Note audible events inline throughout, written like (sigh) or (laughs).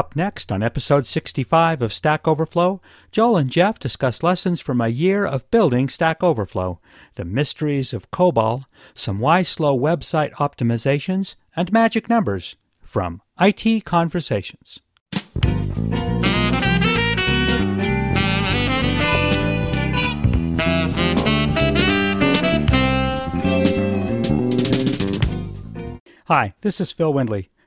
Up next on episode 65 of Stack Overflow, Joel and Jeff discuss lessons from a year of building Stack Overflow, the mysteries of COBOL, some YSlow website optimizations, and magic numbers from IT Conversations. Hi, this is Phil Windley.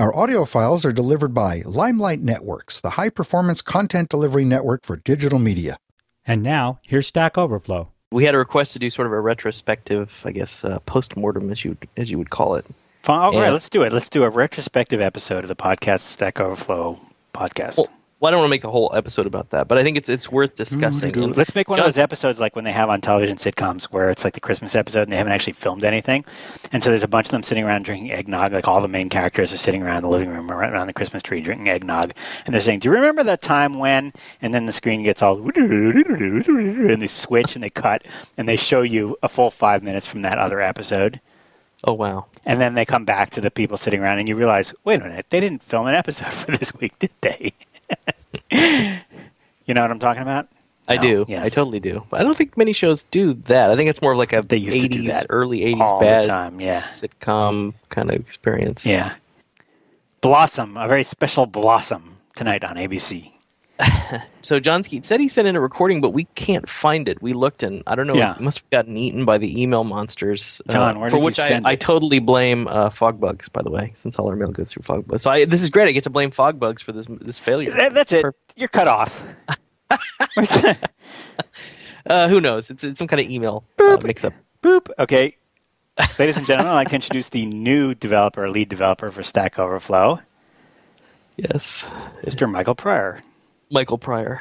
Our audio files are delivered by Limelight Networks, the high performance content delivery network for digital media. And now, here's Stack Overflow. We had a request to do sort of a retrospective, I guess, uh, post mortem, as you as you would call it. Fine. All right, let's do it. Let's do a retrospective episode of the podcast Stack Overflow podcast. Well, well, I don't want to make the whole episode about that, but I think it's it's worth discussing. And Let's make one John- of those episodes like when they have on television sitcoms where it's like the Christmas episode and they haven't actually filmed anything. And so there's a bunch of them sitting around drinking eggnog. Like all the main characters are sitting around the living room around around the Christmas tree drinking eggnog. And they're saying, Do you remember that time when? And then the screen gets all and they switch and they cut and they show you a full five minutes from that other episode. Oh wow! And then they come back to the people sitting around, and you realize, wait a minute, they didn't film an episode (laughs) for this week, did they? (laughs) you know what I'm talking about? I No, do. yes. I totally do. But I don't think many shows do that. I think it's more of like a They used to do 80s, that early 80s all the bad time, yeah. sitcom kind of experience. Yeah. Blossom, a very special blossom tonight on ABC. (laughs) So Jon Skeet said he sent in a recording, but we can't find it. We looked, and I don't know. Yeah. It must have gotten eaten by the email monsters. uh, Jon, where for did you which send I, I totally blame uh, FogBugz. By the way, since all our mail goes through FogBugz, so I, this is great. I get to blame FogBugz for this this failure. That- that's it. For- You're cut off. (laughs) uh, who knows? It's, it's some kind of email uh, mix-up. Boop. Okay. (laughs) Ladies and gentlemen, I'd like to introduce the new developer, lead developer for Stack Overflow, Yes, Mr. Michael Pryor. Michael Pryor.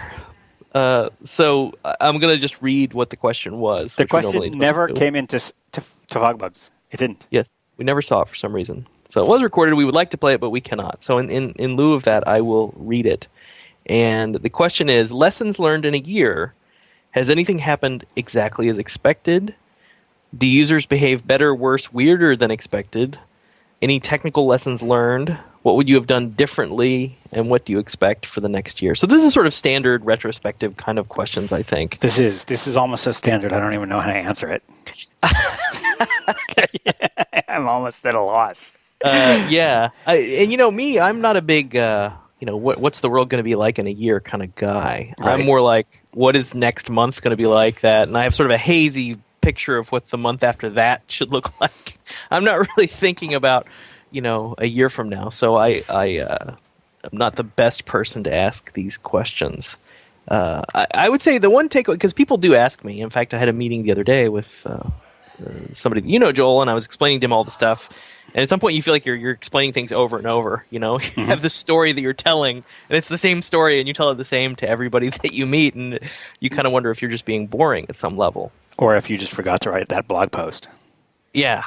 Uh, so I'm gonna just read what the question was. The which we normally question never came into to, to. It didn't. Yes, we never saw it for some reason. So it was recorded. We would like to play it, but we cannot. So in, in, in lieu of that, I will read it. And the question is Lessons learned in a year. Has anything happened exactly as expected? Do users behave better, worse, weirder than expected? Any technical lessons learned? What would you have done differently? And what do you expect for the next year? So this is sort of standard retrospective kind of questions, I think. This is this is almost so standard. I don't even know how to answer it. (laughs) (laughs) I'm almost at a loss. uh, yeah, I, and you know me, I'm not a big, uh, you know, what, what's the world going to be like in a year kind of guy. Right. I'm more like, what is next month going to be like? That, and I have sort of a hazy picture of what the month after that should look (laughs) like. I'm not really thinking about, you know, a year from now. So I, I, uh, I'm not the best person to ask these questions. Uh, I, I would say the one takeaway because people do ask me. In fact, I had a meeting the other day with uh, somebody you know, Joel, and I was explaining to him all the stuff. And at some point, you feel like you're you're explaining things over and over. You know, (laughs) you have the story that you're telling, and it's the same story, and you tell it the same to everybody (laughs) that you meet, and you kind of wonder if you're just being boring at some level. Or if you just forgot to write that blog post. Yeah,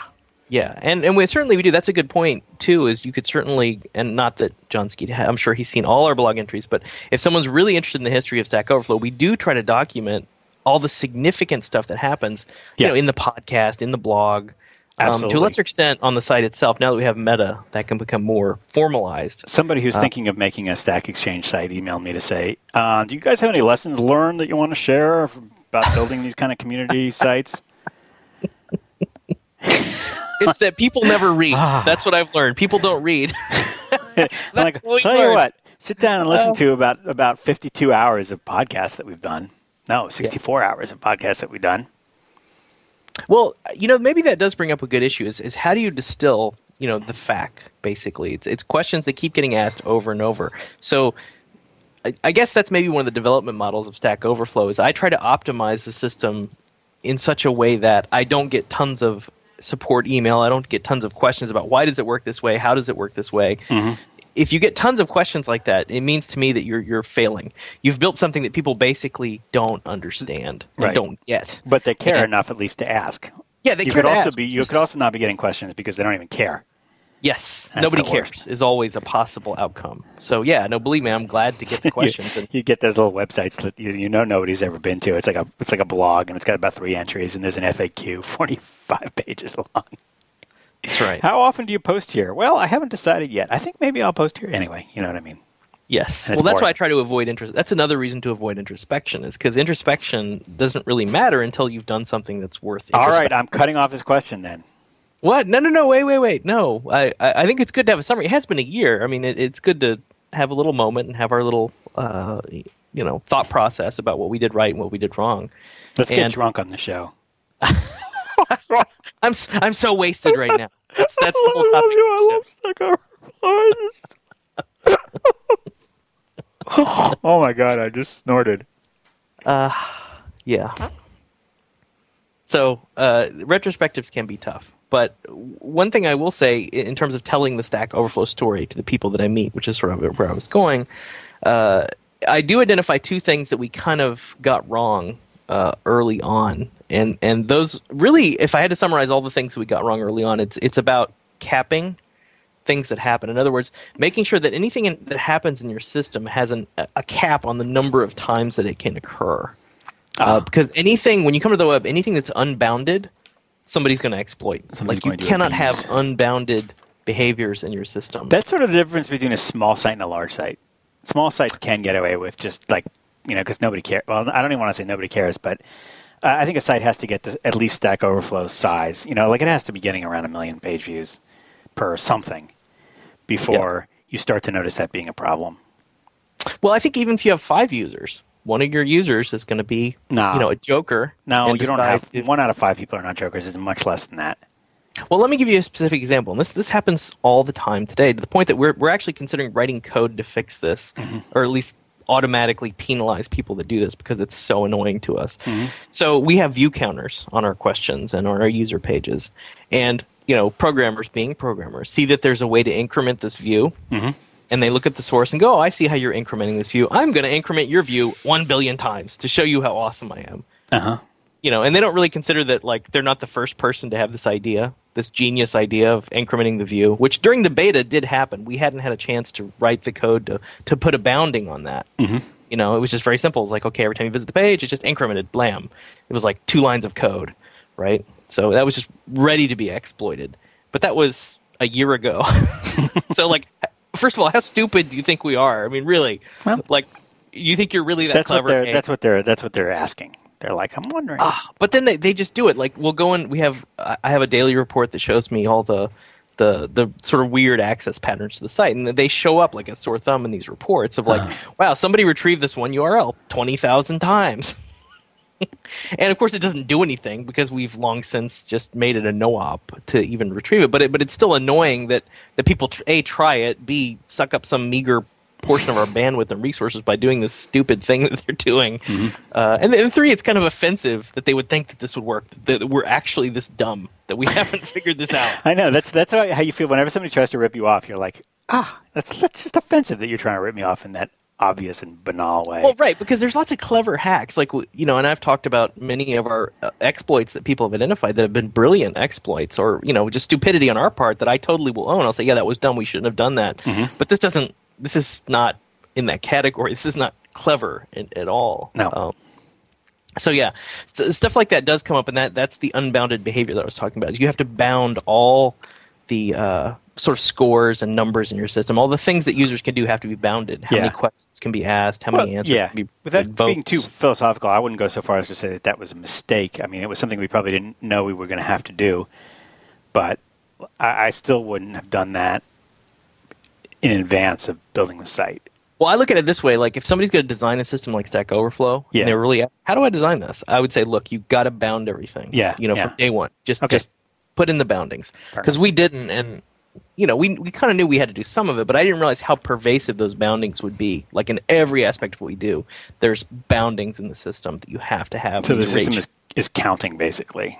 yeah, and and we certainly we do. That's a good point too. Is you could certainly, and not that Jon Skeet, I'm sure he's seen all our blog entries, but if someone's really interested in the history of Stack Overflow, we do try to document all the significant stuff that happens, you Yeah. know, in the podcast, in the blog. Um, to a lesser extent on the site itself. Now that we have Meta, that can become more formalized. Somebody who's Uh, thinking of making a Stack Exchange site emailed me to say, uh, "Do you guys have any lessons learned that you want to share about building these kind of community (laughs) sites?" (laughs) It's that people never read. Ah. That's what I've learned. People don't read. (laughs) (laughs) I'm like, tell you what, sit down and listen Well- to about about 52 hours of podcasts that we've done. No, 64 hours of podcasts that we've done. Well, you know, maybe that does bring up a good issue. Is is how do you distill, you know, the fact? Basically, it's it's questions that keep getting asked over and over. So, I, I guess that's maybe one of the development models of Stack Overflow. Is I try to optimize the system in such a way that I don't get tons of support email. I don't get tons of questions about why does it work this way? How does it work this way? Mm-hmm. if you get tons of questions like that, it means to me that you're you're failing. You've built something that people basically don't understand and Right. don't get. But they care Yeah. enough at least to ask. Yeah, they you care could also ask, be you could also not be getting questions because they don't even care. Yes, That's nobody cares is always a possible outcome. So yeah, no, believe me, I'm glad to get the (laughs) questions. you, you get those little websites that you, you know nobody's ever been to. It's like a it's like a blog and it's got about three entries and there's an FAQ, (laughs) forty five pages long. that's right. How often do you post here? Well, I haven't decided yet. I think maybe I'll post here anyway. You know what I mean? Yes. Well, it's that's why I try to avoid interest. That's another reason to avoid introspection is because introspection doesn't really matter until you've done something that's worth. All right, I'm cutting off this question then. What? No, no, no. Wait, wait, wait. No, I, I I think it's good to have a summary. It has been a year. I mean, it, it's good to have a little moment and have our little, uh, you know, thought process about what we did right and what we did wrong. Let's get drunk on the show. (laughs) I'm I'm so wasted right now. That's that's the (laughs) whole topic. of the show. (laughs) oh my god, I just snorted. Yeah. So uh, retrospectives can be tough, but one thing I will say in terms of telling the Stack Overflow story to the people that I meet, which is sort of where I was going, uh, I do identify two things that we kind of got wrong uh, early on, and and those really, if I had to summarize all the things that we got wrong early on, it's it's about capping things that happen. In other words, making sure that anything in, that happens in your system has an, a, cap on the number of times that it can occur. Ah. Uh, because anything, when you come to the web, anything that's unbounded, somebody's going to exploit. Somebody's like you cannot have unbounded behaviors in your system. That's sort of the difference between a small site and a large site. Small sites can get away with just like you know because nobody cares. Well, I don't even want to say nobody cares, but uh, I think a site has to get to at least Stack Overflow size. You know, like it has to be getting around a million page views per something before you start to notice that being a problem. well, I think even if you have five users, one of your users is going to be, Nah. you know, a joker. No, you don't have if- one out of five people are not jokers. It's much less than that. Well, let me give you a specific example. And this this happens all the time today to the point that we're we're actually considering writing code to fix this, mm-hmm. or at least automatically penalize people that do this because it's so annoying to us. Mm-hmm. So we have view counters on our questions and on our user pages, and you know, programmers being programmers see that there's a way to increment this view. Mm-hmm. And they look at the source and go, oh, I see how you're incrementing this view. I'm going to increment your view one billion times to show you how awesome I am Uh huh. you know, and they don't really consider that like they're not the first person to have this idea, this genius idea of incrementing the view, which during the beta did happen. We hadn't had a chance to write the code to to put a bounding on that. Mm-hmm. You know, it was just very simple. It's like okay, every time you visit the page, it's just incremented. Blam. It was like two lines of code, right? So that was just ready to be exploited. But that was a year ago. (laughs) so like, first of all, how stupid do you think we are? I mean, really, Well- like. You think you're really that That's clever? what they're. Hey, That's what they're. That's what they're asking. They're like, I'm wondering. Ah, but then they, they just do it. Like we'll go and We have I have a daily report that shows me all the the the sort of weird access patterns to the site, and they show up like a sore thumb in these reports of like, wow, somebody retrieved this one URL twenty thousand times. (laughs) and of course, it doesn't do anything because we've long since just made it a no-op to even retrieve it. But it, but it's still annoying that that people tr- a try it, b suck up some meager portion of our bandwidth and resources by doing this stupid thing (laughs) that they're doing. Uh, and then three, it's kind of offensive that they would think that this would work. That we're actually this dumb that we (laughs) haven't figured this out. I know that's that's how, how you feel whenever somebody tries to rip you off. You're like, ah, that's that's just offensive that you're trying to rip me off in that obvious and banal way. Well, right, because there's lots of clever hacks, like you know, and I've talked about many of our uh, exploits that people have identified that have been brilliant exploits, or you know, just stupidity on our part that I totally will own. I'll say, yeah, that was dumb. We shouldn't have done that. Mm-hmm. But this doesn't. This is not in that category. This is not clever in, at all. No. Um, so yeah, st- stuff like that does come up, and that that's the unbounded behavior that I was talking about. You have to bound all the uh, sort of scores and numbers in your system. All the things that users can do have to be bounded. How Yeah. many questions can be asked? How Well, many answers yeah. can be Without invoked? being too philosophical, I wouldn't go so far as to say that that was a mistake. I mean, it was something we probably didn't know we were going to have to do, but I, I still wouldn't have done that in advance of building the site. Well, I look at it this way: like if somebody's going to design a system like Stack Overflow, Yeah. and they're really, ask, how do I design this? I would say, look, you've got to bound everything. Yeah, you know, yeah. from day one, just Okay. just put in the boundings because we didn't, and you know, we we kind of knew we had to do some of it, but I didn't realize how pervasive those boundings would be. Like in every aspect of what we do, there's boundings in the system that you have to have. So the system is, is counting basically.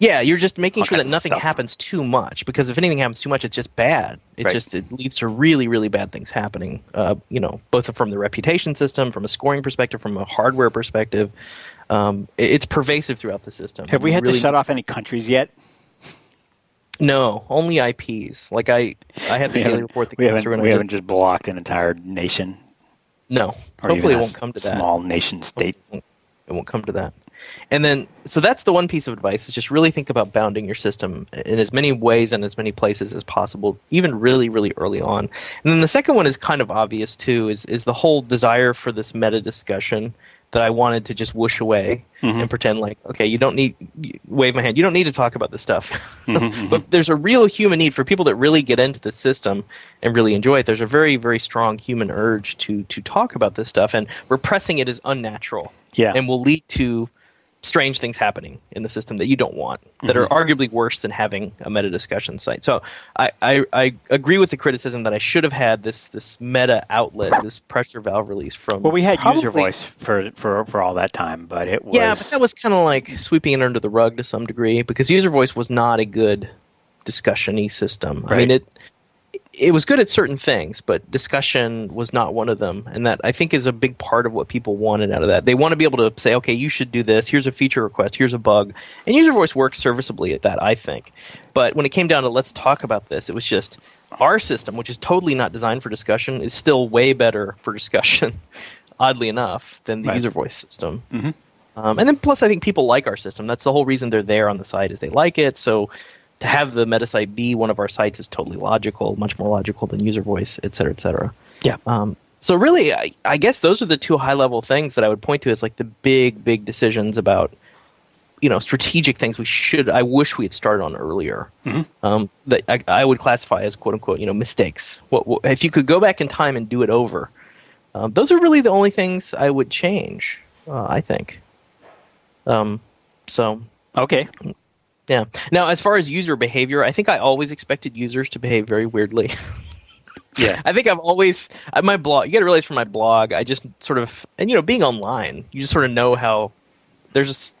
Yeah, you're just making All sure that nothing stuff. happens too much because if anything happens too much, it's just bad. It Right. just it leads to really, really bad things happening. Uh, you know, both from the reputation system, from a scoring perspective, from a hardware perspective. Um, it- it's pervasive throughout the system. Have we had really to shut off any countries yet? No, only IPs. Like I, I had We this daily report that we came haven't, through, and we I haven't just, just blocked an entire nation. no. Or Hopefully, it won't come to that. small nation state. It won't come to that. And then, so that's the one piece of advice: is just really think about bounding your system in as many ways and as many places as possible, even really, really early on. And then the second one is kind of obvious too: is is the whole desire for this meta discussion that I wanted to just whoosh away mm-hmm. and pretend like, okay, you don't need wave my hand. You don't need to talk about this stuff. (laughs) Mm-hmm, but mm-hmm. there's a real human need for people that really get into the system and really enjoy it. There's a very, very strong human urge to to talk about this stuff, and repressing it is unnatural Yeah. and will lead to strange things happening in the system that you don't want that are mm-hmm. arguably worse than having a meta discussion site. So I, I, I agree with the criticism that i should have had this this meta outlet this pressure valve release from Well, we had UserVoice for, for, for all that time, but it was. yeah but that was kind of like sweeping it under the rug to some degree because UserVoice was not a good discussion-y system. I mean it it was good at certain things, but discussion was not one of them. And that I think is a big part of what people wanted out of that. They want to be able to say, okay, you should do this. Here's a feature request. Here's a bug. And UserVoice works serviceably at that, I think. But when it came down to let's talk about this, it was just our system, which is totally not designed for discussion, is still way better for discussion, (laughs) oddly enough, than the Right. UserVoice system. Um, and then plus, I think people like our system. That's the whole reason they're there on the site is they like it. So to have the meta site be one of our sites is totally logical, much more logical than UserVoice, et cetera, et cetera. Yeah. Um, so really, I, I guess those are the two high level things that I would point to as like the big, big decisions about, you know, strategic things we should. I wish we had started on earlier. Um, that I, I would classify as quote unquote, you know, mistakes. What, what if you could go back in time and do it over? Um, those are really the only things I would change. Uh, I think. Um, so Okay. Yeah. Now, as far as user behavior, I think I always expected users to behave very weirdly. (laughs) Yeah. I think I've always uh, my blog. You got to realize from my blog, I just sort of and you know being online, you just sort of know how there's this,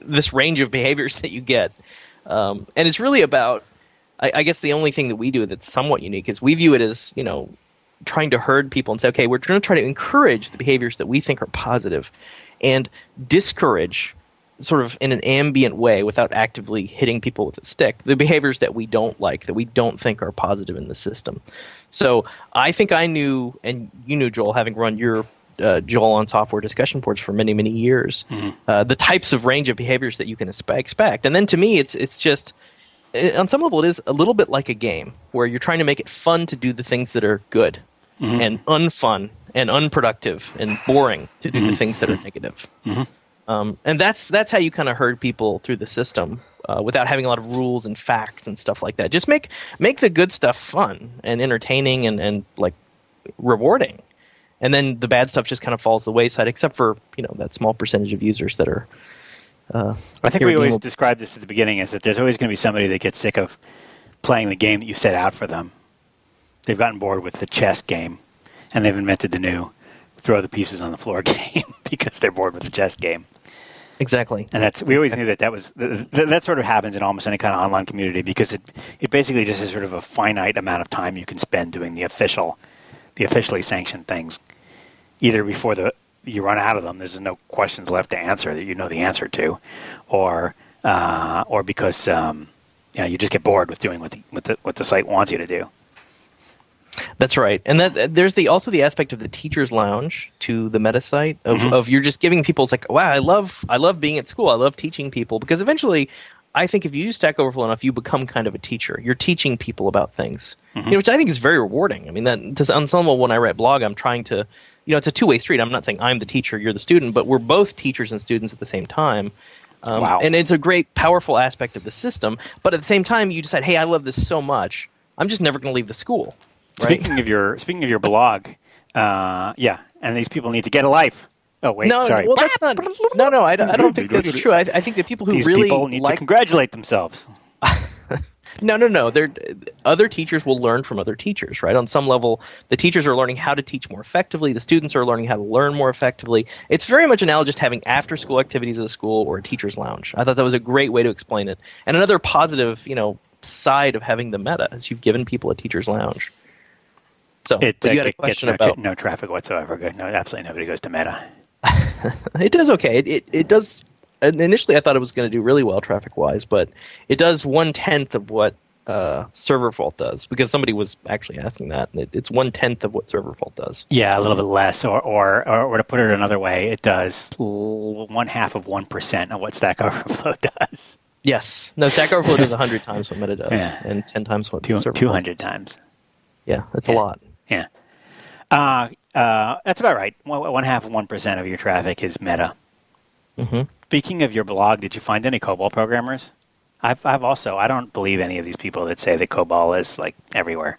this range of (laughs) behaviors that you get, um, and it's really about. I, I guess the only thing that we do that's somewhat unique is we view it as you know trying to herd people and say, okay, we're going to try to encourage the behaviors that we think are positive, and discourage sort of in an ambient way without actively hitting people with a stick the behaviors that we don't like that we don't think are positive in the system. So i think i knew and you knew joel having run your uh, joel on software discussion boards for many many years mm-hmm. uh, the types of range of behaviors that you can expect. And then to me it's it's just it- on some level it is a little bit like a game where you're trying to make it fun to do the things that are good mm-hmm. and unfun and unproductive and boring to do the mm-hmm. things that are negative um, and that's that's how you kind of herd people through the system uh, without having a lot of rules and facts and stuff like that. Just make make the good stuff fun and entertaining and, and like rewarding, and then the bad stuff just kind of falls the wayside. Except for you know that small percentage of users that are. Uh, I think we always described this at the beginning is that there's always going to be somebody that gets sick of playing the game that you set out for them. They've gotten bored with the chess game, and they've invented the new throw the pieces on the floor (laughs) game because they're bored with the chess game. Exactly. And that's we always knew that that was th- th- that sort of happens in almost any kind of online community because it it basically just is sort of a finite amount of time you can spend doing the official, the officially sanctioned things, either before the you run out of them. There's no questions left to answer that you know the answer to, or uh, or because um, you, know, you just get bored with doing what the, what the what the site wants you to do. That's right, and that there's the also the aspect of the teachers' lounge to the meta site of, Mm-hmm. of you're just giving people it's like wow I love I love being at school. I love teaching people because eventually I think if you use Stack Overflow enough you become kind of a teacher. You're teaching people about things Mm-hmm. you know, which I think is very rewarding. I mean that to, on some level when I write blog I'm trying to you know it's a two way street. I'm not saying I'm the teacher you're the student but we're both teachers and students at the same time. Um, Wow. and it's a great powerful aspect of the system but at the same time you decide hey I love this so much I'm just never going to leave the school right Speaking of your speaking of your blog, uh, yeah, and these people need to get a life. Oh wait, no, sorry. well, that's not. No, no, I don't, I don't think that's true. I, I think the people who these really people need to congratulate themselves. (laughs) No, no, no. They're, other teachers will learn from other teachers, right? On some level, the teachers are learning how to teach more effectively. The students are learning how to learn more effectively. It's very much analogous to having after-school activities at a school or a teacher's lounge. I thought that was a great way to explain it. And another positive, you know, side of having the meta is you've given people a teacher's lounge. So, It, but you had a it gets question no, about no traffic whatsoever. No, absolutely nobody goes to Meta. (laughs) it does okay. It it, it does. Initially, I thought it was going to do really well traffic wise, but it does one tenth of what uh, Server Fault does because somebody was actually asking that. and It, it's one tenth of what Server Fault does. Yeah, a little bit less, or or or, or to put it another way, it does l- one half of one percent of what Stack (laughs) Overflow does. Yes, no. Stack Overflow does hundred times what Meta does, (laughs) Yeah. and ten times what Two Server two Fault hundred times. Yeah, that's Yeah. a lot. Yeah. Uh, uh, that's about right. One, one half of one percent of your traffic is Meta. hmm Speaking of your blog, did you find any COBOL programmers? I've, I've also, I don't believe any of these people that say that COBOL is like everywhere.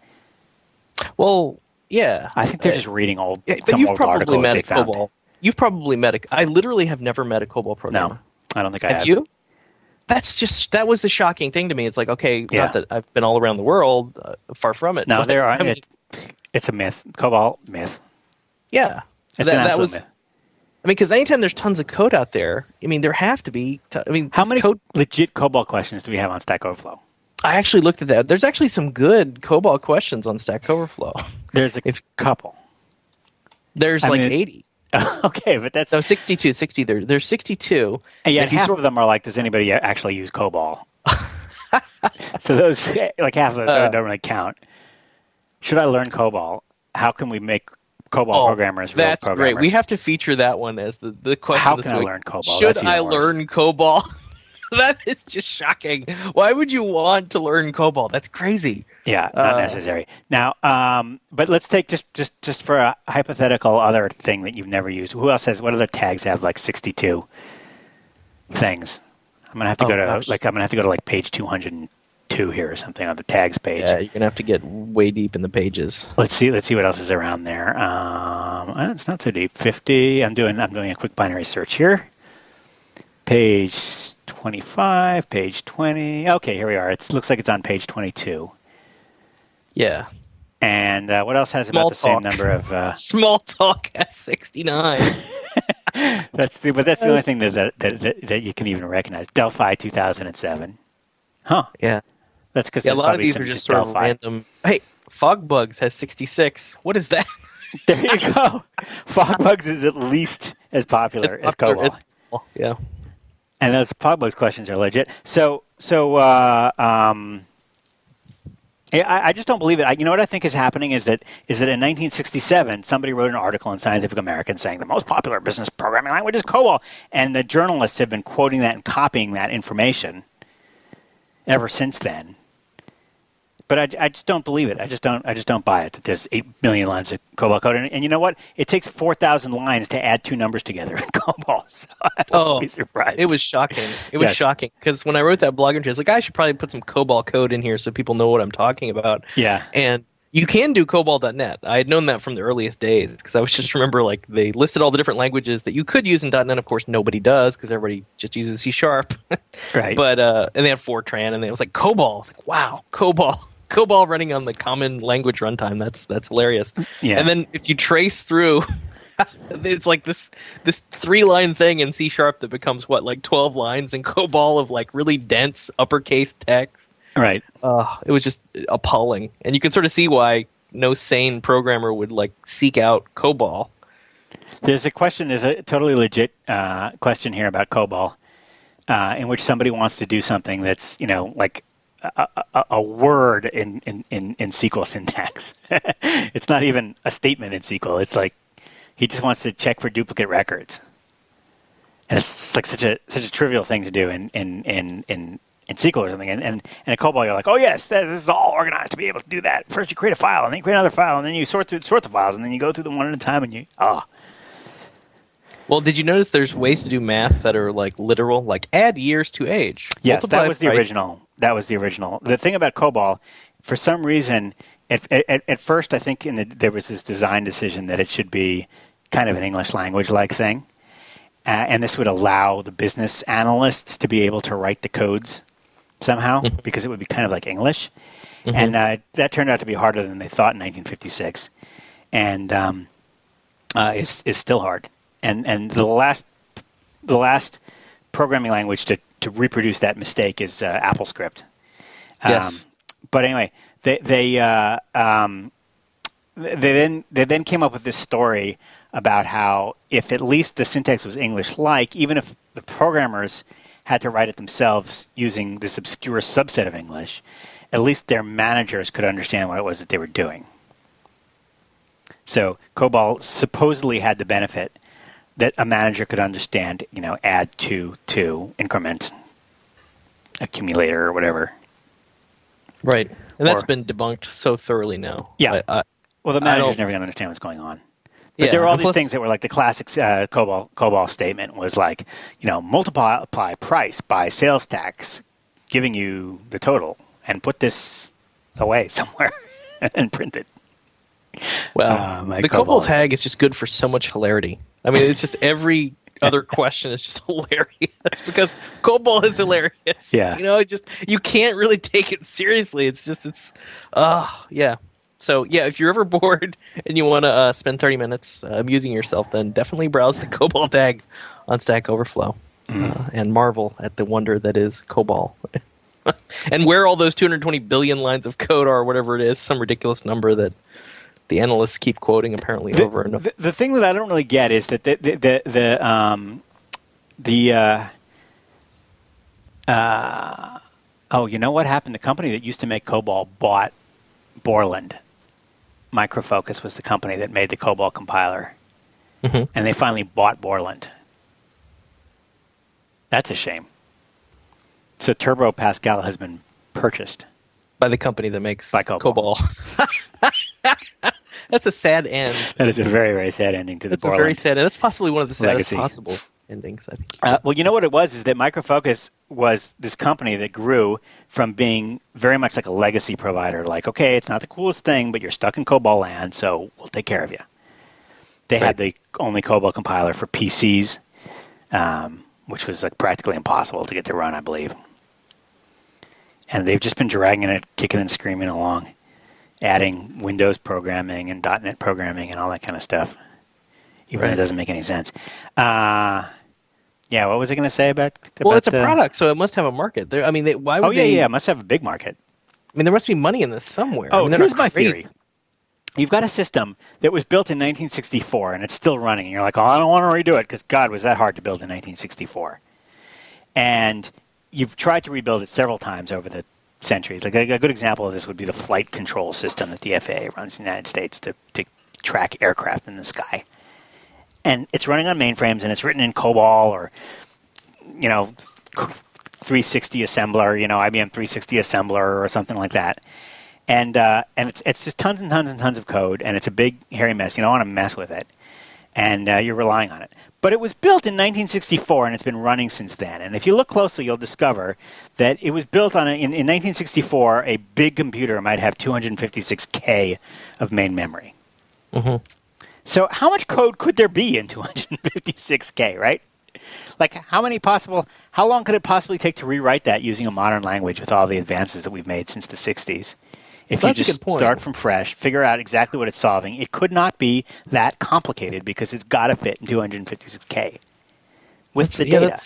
Well, yeah. I think they're Uh, just reading old, yeah, but some you've old probably met a found. COBOL. You've probably met a. I literally have never met a COBOL programmer. No, I don't think I have, have. you? That's just that was the shocking thing to me. It's like okay, Yeah. not that I've been all around the world, uh, far from it. No, there are. I mean, it, it's a myth. COBOL myth. yeah, It's that, an that was. myth. I mean, because anytime there's tons of code out there, I mean, there have to be. T- I mean, How many code? legit COBOL questions do we have on Stack Overflow? I actually looked at that. There's actually some good COBOL questions on Stack Overflow. (laughs) There's a If- couple. There's I like mean, 80. (laughs) okay, but that's No, 62. 60. There, there's 62. and yet if you half sort- of them are like, does anybody actually use COBOL? (laughs) so those like half of those Uh. don't, don't really count. Should I learn COBOL? How can we make COBOL programmers real Oh, That's programmers? great. We have to feature that one as the, the question How this can I week. learn COBOL? Should I worse. learn COBOL? (laughs) that is just shocking. Why would you want to learn COBOL? That's crazy. Yeah, not Uh, necessary. Now, um, but let's take just just just for a hypothetical other thing that you've never used. Who else has? What other tags have like sixty-two things? I'm gonna have to Oh, go to gosh. like I'm gonna have to go to like page two hundred and two here or something on the tags page. Yeah, you're gonna have to get way deep in the pages. Let's see. Let's see what else is around there. Um, uh, it's not so deep. Fifty. I'm doing. I'm doing a quick binary search here. Page twenty-five. Page twenty. Okay, here we are. It looks like it's on page twenty-two. Yeah. And uh, what else has Small about the same number of? Uh, (laughs) Smalltalk at 69. (laughs) (laughs) that's the, but that's the only thing that that, that that that you can even recognize. Delphi 2007. Huh. yeah. That's because Yeah, a lot of these are just sort of random. Hey, FogBugz has 66. What is that? (laughs) There you go. (laughs) FogBugz is at least as popular as COBOL. yeah. And those FogBugz questions are legit. So, so uh, um, I, I just don't believe it. I, you know what I think is happening is that is that in 1967 somebody wrote an article in Scientific American saying the most popular business programming language is COBOL, and the journalists have been quoting that and copying that information ever since then. But I, I just don't believe it. I just don't. I just don't buy it that there's eight million lines of COBOL code, and, and you know what? It takes four thousand lines to add two numbers together in (laughs) COBOL. So (laughs) I Oh, wouldn't be surprised. It was shocking. It was Yes. shocking because when I wrote that blog entry, I was like, I should probably put some COBOL code in here so people know what I'm talking about. Yeah. And you can do COBOL.net. I had known that from the earliest days because I was (laughs) just remember like they listed all the different languages that you could use in .net. Of course, nobody does because everybody just uses C sharp. Right. but uh, and they had Fortran, and it was like COBOL. It's like wow, COBOL. COBOL running on the common language runtime. That's that's hilarious. Yeah. And then if you trace through, (laughs) it's like this this three line thing in C sharp that becomes what like twelve lines in COBOL of like really dense uppercase text. right. Uh, it was just appalling, and you can sort of see why no sane programmer would like seek out COBOL. There's a question. There's a totally legit uh, question here about COBOL, uh, in which somebody wants to do something that's you know like a, a, a word in, in, in, in SQL syntax. (laughs) it's not even a statement in SQL. It's like he just wants to check for duplicate records, and it's like such a such a trivial thing to do in in in in, in SQL or something. And and in a COBOL, you're like, oh yes, that, this is all organized to be able to do that. First, you create a file, and then you create another file, and then you sort through sort the files, and then you go through them one at a time, and you ah. Well, did you notice there's ways to do math that are like literal, like add years to age? Yes, that was the original. That was the original. The thing about COBOL, for some reason, at, at, at first, I think in the, there was this design decision that it should be kind of an English language like thing. Uh, and this would allow the business analysts to be able to write the codes somehow because it would be kind of like English, and uh, that turned out to be harder than they thought in 1956, and um, uh, is is still hard. And and the last the last programming language to, to reproduce that mistake is uh, AppleScript. Yes. but anyway, they they uh, um, they then they then came up with this story about how if at least the syntax was English-like, even if the programmers had to write it themselves using this obscure subset of English, at least their managers could understand what it was that they were doing. So COBOL supposedly had the benefit that a manager could understand, you know, add to to increment accumulator or whatever. Right. And that's Or- been debunked so thoroughly now. Yeah. I, I, Well, the manager's never going to understand what's going on. But yeah, there were all these plus- things that were like the classic uh, COBOL, COBOL statement was like, you know, multiply price by sales tax, giving you the total, and put this away (laughs) somewhere and print it. Well, Uh, the COBOL COBOL tag is just good for so much hilarity. I mean, it's just every other (laughs) question is just (laughs) hilarious because COBOL is hilarious. Yeah. you know, it just you can't really take it seriously. It's just it's, oh yeah. So yeah, if you're ever (laughs) bored and you want to uh, spend 30 minutes uh, amusing yourself, then definitely browse the COBOL tag on Stack Overflow uh, and marvel at the wonder that is COBOL. and where all those 220 billion lines of code are, whatever it is, some ridiculous number that the analysts keep quoting apparently The, over and over. the, the thing that I don't really get is that the the the, the um the uh, uh, oh, you know what happened? The company that used to make COBOL bought Borland. Microfocus was the company that made the COBOL compiler, Mhm. and they finally bought Borland. That's a shame. So Turbo Pascal has been purchased. by the company that makes By COBOL. COBOL. (laughs) That's a sad end. That is a very very sad ending to the That's a Borland. very sad. That's possibly one of the saddest Legacy. possible endings. I think. Uh, well, you know what it was is that Microfocus was this company that grew from being very much like a legacy provider. Like, okay, it's not the coolest thing, but you're stuck in COBOL land, so we'll take care of you. They had the only COBOL compiler for PCs, um, which was like practically impossible to get to run, I believe. And they've just been dragging it, kicking and screaming along, adding Windows programming and .NET programming and all that kind of stuff. Even though Right. it doesn't make any sense. Uh, yeah, what was I going to say about? well, it's a the- product, so it must have a market. There, I mean, they, why would Oh yeah, they? yeah, it must have a big market. I mean, there must be money in this somewhere. I Oh, mean, they're here's my crazy. theory. You've got a system that was built in 1964 and it's still running. And you're like, oh, I don't want to redo it because God, was that hard to build in 1964? And you've tried to rebuild it several times over the centuries. Like a, a good example of this would be the flight control system that the FAA runs in the United States to, to track aircraft in the sky. And it's running on mainframes and it's written in COBOL or, you know, 360 assembler, you know, IBM 360 assembler or something like that. And uh, and it's it's just tons and tons and tons of code, and it's a big hairy mess. You don't want to mess with it, and uh, you're relying on it. But it was built in 1964, and it's been running since then. And if you look closely, you'll discover that it was built on a, in, in 1964. A big computer might have 256k of main memory. Mhm. So how much code could there be in 256k? Right? Like how many possible? How long could it possibly take to rewrite that using a modern language with all the advances that we've made since the 60s? If a you just start from fresh, figure out exactly what it's solving, it could not be that complicated because it's got to fit in 256k with the Yeah, data.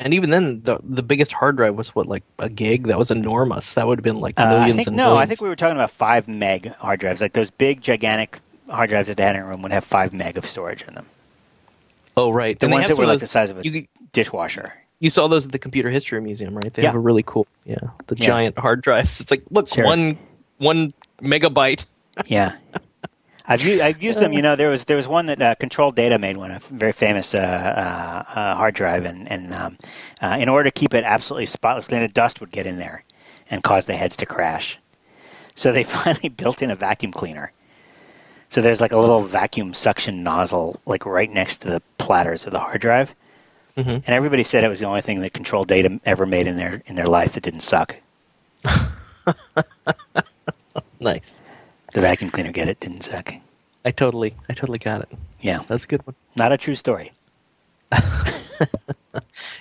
and even then, the the biggest hard drive was what, like a gig? That was enormous. That would have been like Uh, millions I think and no, I think we were talking about five meg hard drives. Like those big, gigantic hard drives that they had in a room would have five meg of storage in them. Oh, right. The And ones that were like those- the size of a You, dishwasher. you saw those at the Computer History Museum, right? They Yeah. have a really cool, yeah, the Yeah. giant hard drives. It's like, look, Sure. one one megabyte. Yeah. I've used, I've used them. You know, there was there was one that uh, Control Data made one, a very famous uh, uh, uh, hard drive, and and um, uh, in order to keep it absolutely spotless, then the dust would get in there and cause the heads to crash. So they (laughs) finally built in a vacuum cleaner. So there's like a little vacuum suction nozzle, like right next to the platters of the hard drive, Mhm. and everybody said it was the only thing that Control Data ever made in their in their life that didn't suck. (laughs) Nice. The vacuum cleaner, get it? Didn't suck. I totally, I totally got it. Yeah, That's a good one. not a true story. (laughs)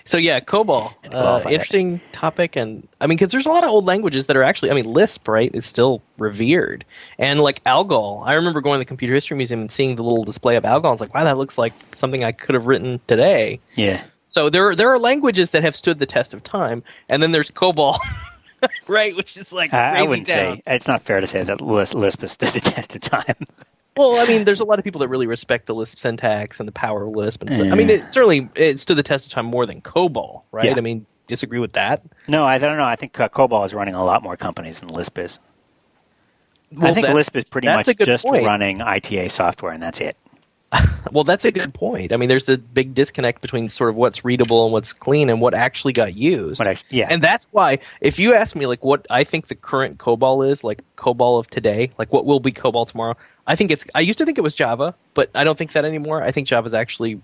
So yeah, COBOL, uh, that. interesting topic, and I mean, because there's a lot of old languages that are actually, I mean, Lisp, right, is still revered, and like Algol. I remember going to the Computer History Museum and seeing the little display of Algol. I was like, wow, that looks like something I could have written today. Yeah. So there, are, there are languages that have stood the test of time, and then there's COBOL, (laughs) (laughs) right, which is like I, I wouldn't town. say it's not fair to say that Lisp, Lisp has stood the test of time. (laughs) Well, I mean, there's a lot of people that really respect the Lisp syntax and the power of Lisp, and so, I mean, it certainly it stood the test of time more than COBOL, right? Yeah. I mean, disagree with that? no, I don't know. I think uh, COBOL is running a lot more companies than Lisp is. I think Lisp is pretty much just point. running ITA software, and that's it. (laughs) Well, that's a good point. I mean, there's the big disconnect between sort of what's readable and what's clean and what actually got used. Actually, yeah, And that's why, if you ask me, like, what I think the current COBOL is, like COBOL of today, like what will be COBOL tomorrow, I think it's. I used to think it was Java, but I don't think that anymore. I think Java's actually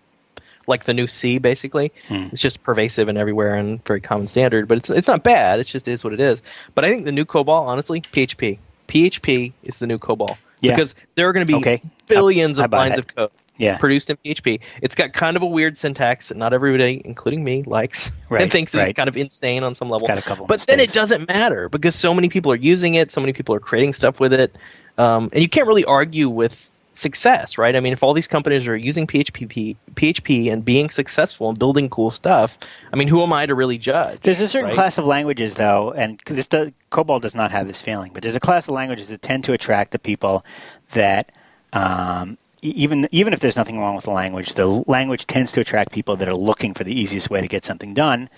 like the new C, basically. Hmm. It's just pervasive and everywhere and very common standard, but it's it's not bad. It's just is what it is. But I think the new COBOL, honestly, PHP. PHP is the new COBOL Yeah. because there are going to be Okay. billions I- I of lines that. of code yeah, produced in PHP. It's got kind of a weird syntax that not everybody, including me, likes (laughs) Right, and thinks is right. kind of insane on some level. got a couple but then it doesn't matter because so many people are using it, so many people are creating stuff with it, um, and you can't really argue with success, right? I mean, if all these companies are using PHP, PHP and being successful and building cool stuff, I mean, who am I to really judge? There's a certain right? class of languages, though, and this does, COBOL does not have this feeling, but there's a class of languages that tend to attract the people that, um, even even if there's nothing wrong with the language, the language tends to attract people that are looking for the easiest way to get something done,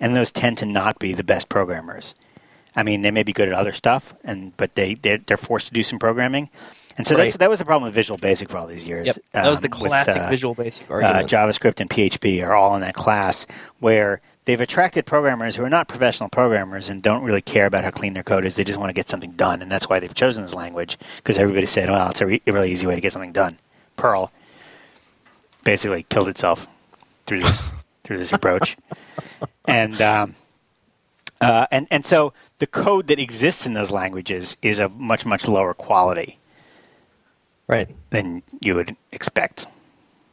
and those tend to not be the best programmers. I mean, they may be good at other stuff, and but they they're, they're forced to do some programming, and so that's, Right. that was the problem with Visual Basic for all these years. Yep, that was um, the with, classic uh, Visual Basic uh. JavaScript and PHP are all in that class where they've attracted programmers who are not professional programmers and don't really care about how clean their code is. They just want to get something done, and that's why they've chosen this language because everybody said, "Well, it's a, re- a really easy way to get something done." Perl basically killed itself through this (laughs) through this approach, and um, uh, and and so the code that exists in those languages is of much much lower quality right. than you would expect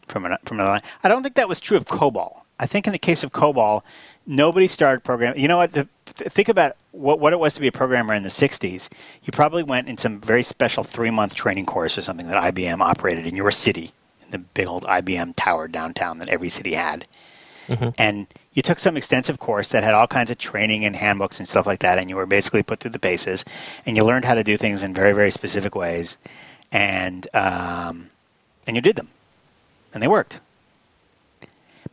from an from an. I don't think that was true of COBOL. I think in the case of COBOL, nobody started programming. You know what? The, th- think about what what it was to be a programmer in the '60s. You probably went in some very special three month training course or something that IBM operated in your city, in the big old IBM tower downtown that every city had. And you took some extensive course that had all kinds of training and handbooks and stuff like that, and you were basically put through the paces, and you learned how to do things in very, very specific ways, and um, and you did them, and they worked.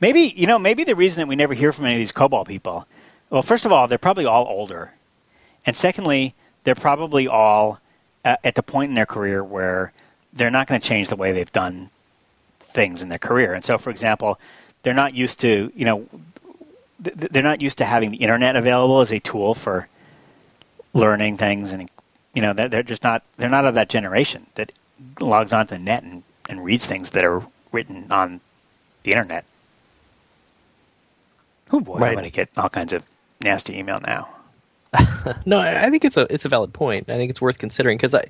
Maybe you know, maybe the reason that we never hear from any of these COBOL people, well, first of all, they're probably all older, and secondly, they're probably all uh, at the point in their career where they're not going to change the way they've done things in their career. And so, for example, they're not used to, you know, th- th- they're not used to having the internet available as a tool for learning things, and you know, they're, they're just not they're not of that generation that logs onto the net and, and reads things that are written on the internet. Oh boy, Right. I'm going to get all kinds of nasty email now. (laughs) No, I I think it's a it's a valid point. I think it's worth considering because I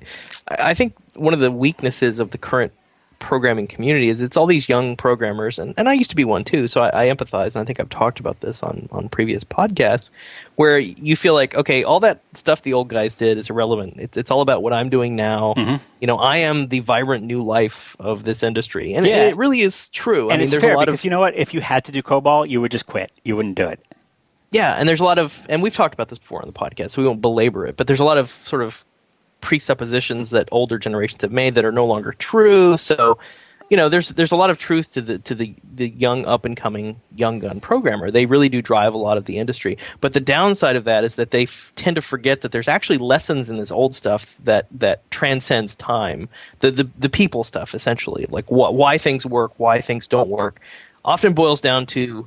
I think one of the weaknesses of the current programming community is it's all these young programmers and, and I used to be one too, so I, I empathize and I think I've talked about this on, on previous podcasts where you feel like, okay, all that stuff the old guys did is irrelevant. It's it's all about what I'm doing now. Mm-hmm. You know, I am the vibrant new life of this industry. And Yeah. it, it really is true. I and mean it's there's fair a lot because of you know what? If you had to do COBOL, you would just quit. You wouldn't do it. Yeah, and there's a lot of, and we've talked about this before on the podcast, so we won't belabor it. But there's a lot of sort of presuppositions that older generations have made that are no longer true. So, you know, there's there's a lot of truth to the to the the young up and coming young gun programmer. They really do drive a lot of the industry. But the downside of that is that they f- tend to forget that there's actually lessons in this old stuff that that transcends time. The the the people stuff essentially, like wh- why things work, why things don't work, often boils down to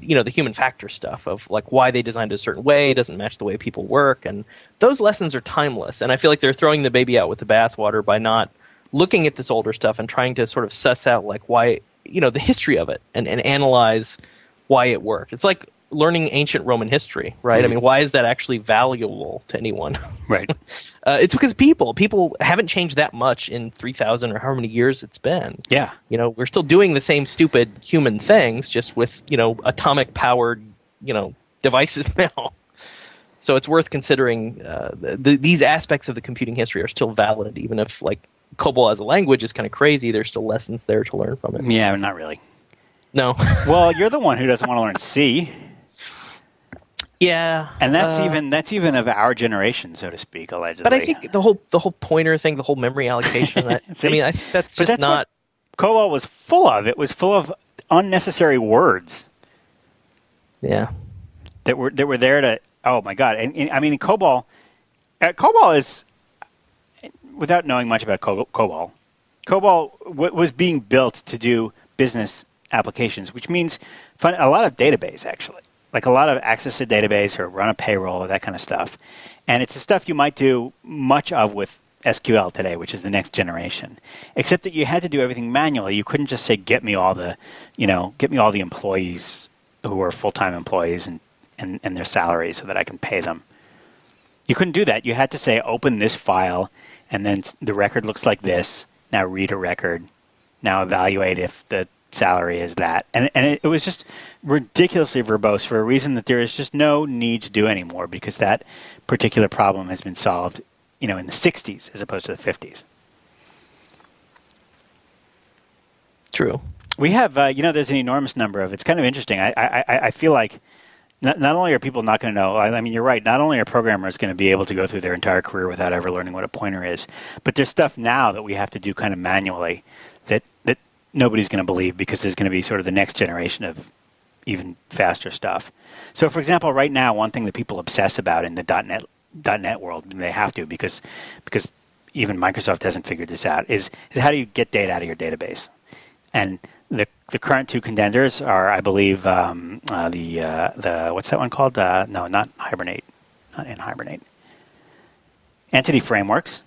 you know the human factor stuff of like why they designed it a certain way doesn't match the way people work and those lessons are timeless and i feel like they're throwing the baby out with the bathwater by not looking at this older stuff and trying to sort of suss out like why you know the history of it and, and analyze why it worked. It's like learning ancient Roman history, right? I mean, why is that actually valuable to anyone? (laughs) Right. (laughs) Uh, it's because people people haven't changed that much in three thousand or however many years it's been. Yeah. You know, we're still doing the same stupid human things, just with you know atomic powered you know devices (laughs) now. So it's worth considering uh, the, these aspects of the computing history are still valid, even if like COBOL as a language is kind of crazy. There's still lessons there to learn from it. Yeah, not really. No. Well, you're the one who doesn't want to learn C, yeah. and that's uh, even that's even of our generation, so to speak, allegedly. But I think the whole the whole pointer thing, the whole memory allocation. That, (laughs) I mean, I that's But just that's not. COBOL was full of. It was full of unnecessary words Yeah. that were that were there to. Oh my god! And, and I mean, COBOL, uh, COBOL is without knowing much about COBOL. COBOL, COBOL w- was being built to do business applications, which means fun, a lot of database actually, like a lot of access to database or run a payroll or that kind of stuff. And it's the stuff you might do much of with SQL today, which is the next generation. Except that you had to do everything manually. You couldn't just say, "Get me all the, you know, get me all the employees who are full-time employees and, and, and their salaries so that I can pay them." You couldn't do that. You had to say, "Open this file, and then the record looks like this. Now read a record. Now evaluate if the salary is that." And and it, it was just ridiculously verbose for a reason that there is just no need to do anymore because that particular problem has been solved, you know, in the 60s as opposed to the 50s. True. We have, uh, you know, there's an enormous number of. It's kind of interesting. I, I, I- feel like not, not only are people not going to know. I, I mean, you're right. Not only are programmers going to be able to go through their entire career without ever learning what a pointer is, but there's stuff now that we have to do kind of manually that that nobody's going to believe because there's going to be sort of the next generation of even faster stuff. So, for example, right now, one thing that people obsess about in the .NET .NET world, and they have to because because even Microsoft hasn't figured this out, is, is how do you get data out of your database? And the the current two contenders are, I believe, um, uh, the uh, the what's that one called? Uh, no, not Hibernate, not in Hibernate. Entity frameworks.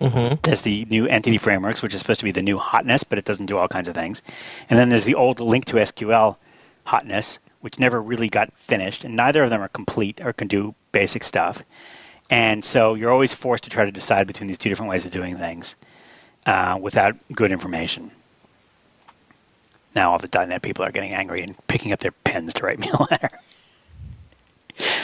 Mm-hmm. There's the new entity frameworks, which is supposed to be the new hotness, but it doesn't do all kinds of things. And then there's the old LINQ to SQL hotness, which never really got finished, and neither of them are complete or can do basic stuff. And so you're always forced to try to decide between these two different ways of doing things uh, without good information. Now all the .NET people are getting angry and picking up their pens to write me a letter. (laughs)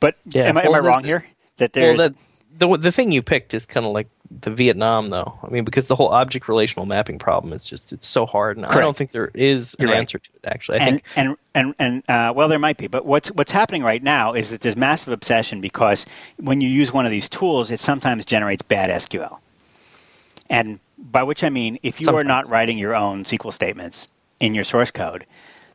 but Yeah, am I, am well, I wrong here? That Well, there's that, the the thing you picked is kind of like the Vietnam, though. I mean, because the whole object relational mapping problem is just it's so hard, and I don't think there is an You're right. answer to it. Actually, I and, think and and and uh, well, there might be, but what's what's happening right now is that there's massive obsession because when you use one of these tools, it sometimes generates bad SQL. And by which I mean, if you are not writing your own SQL statements in your source code,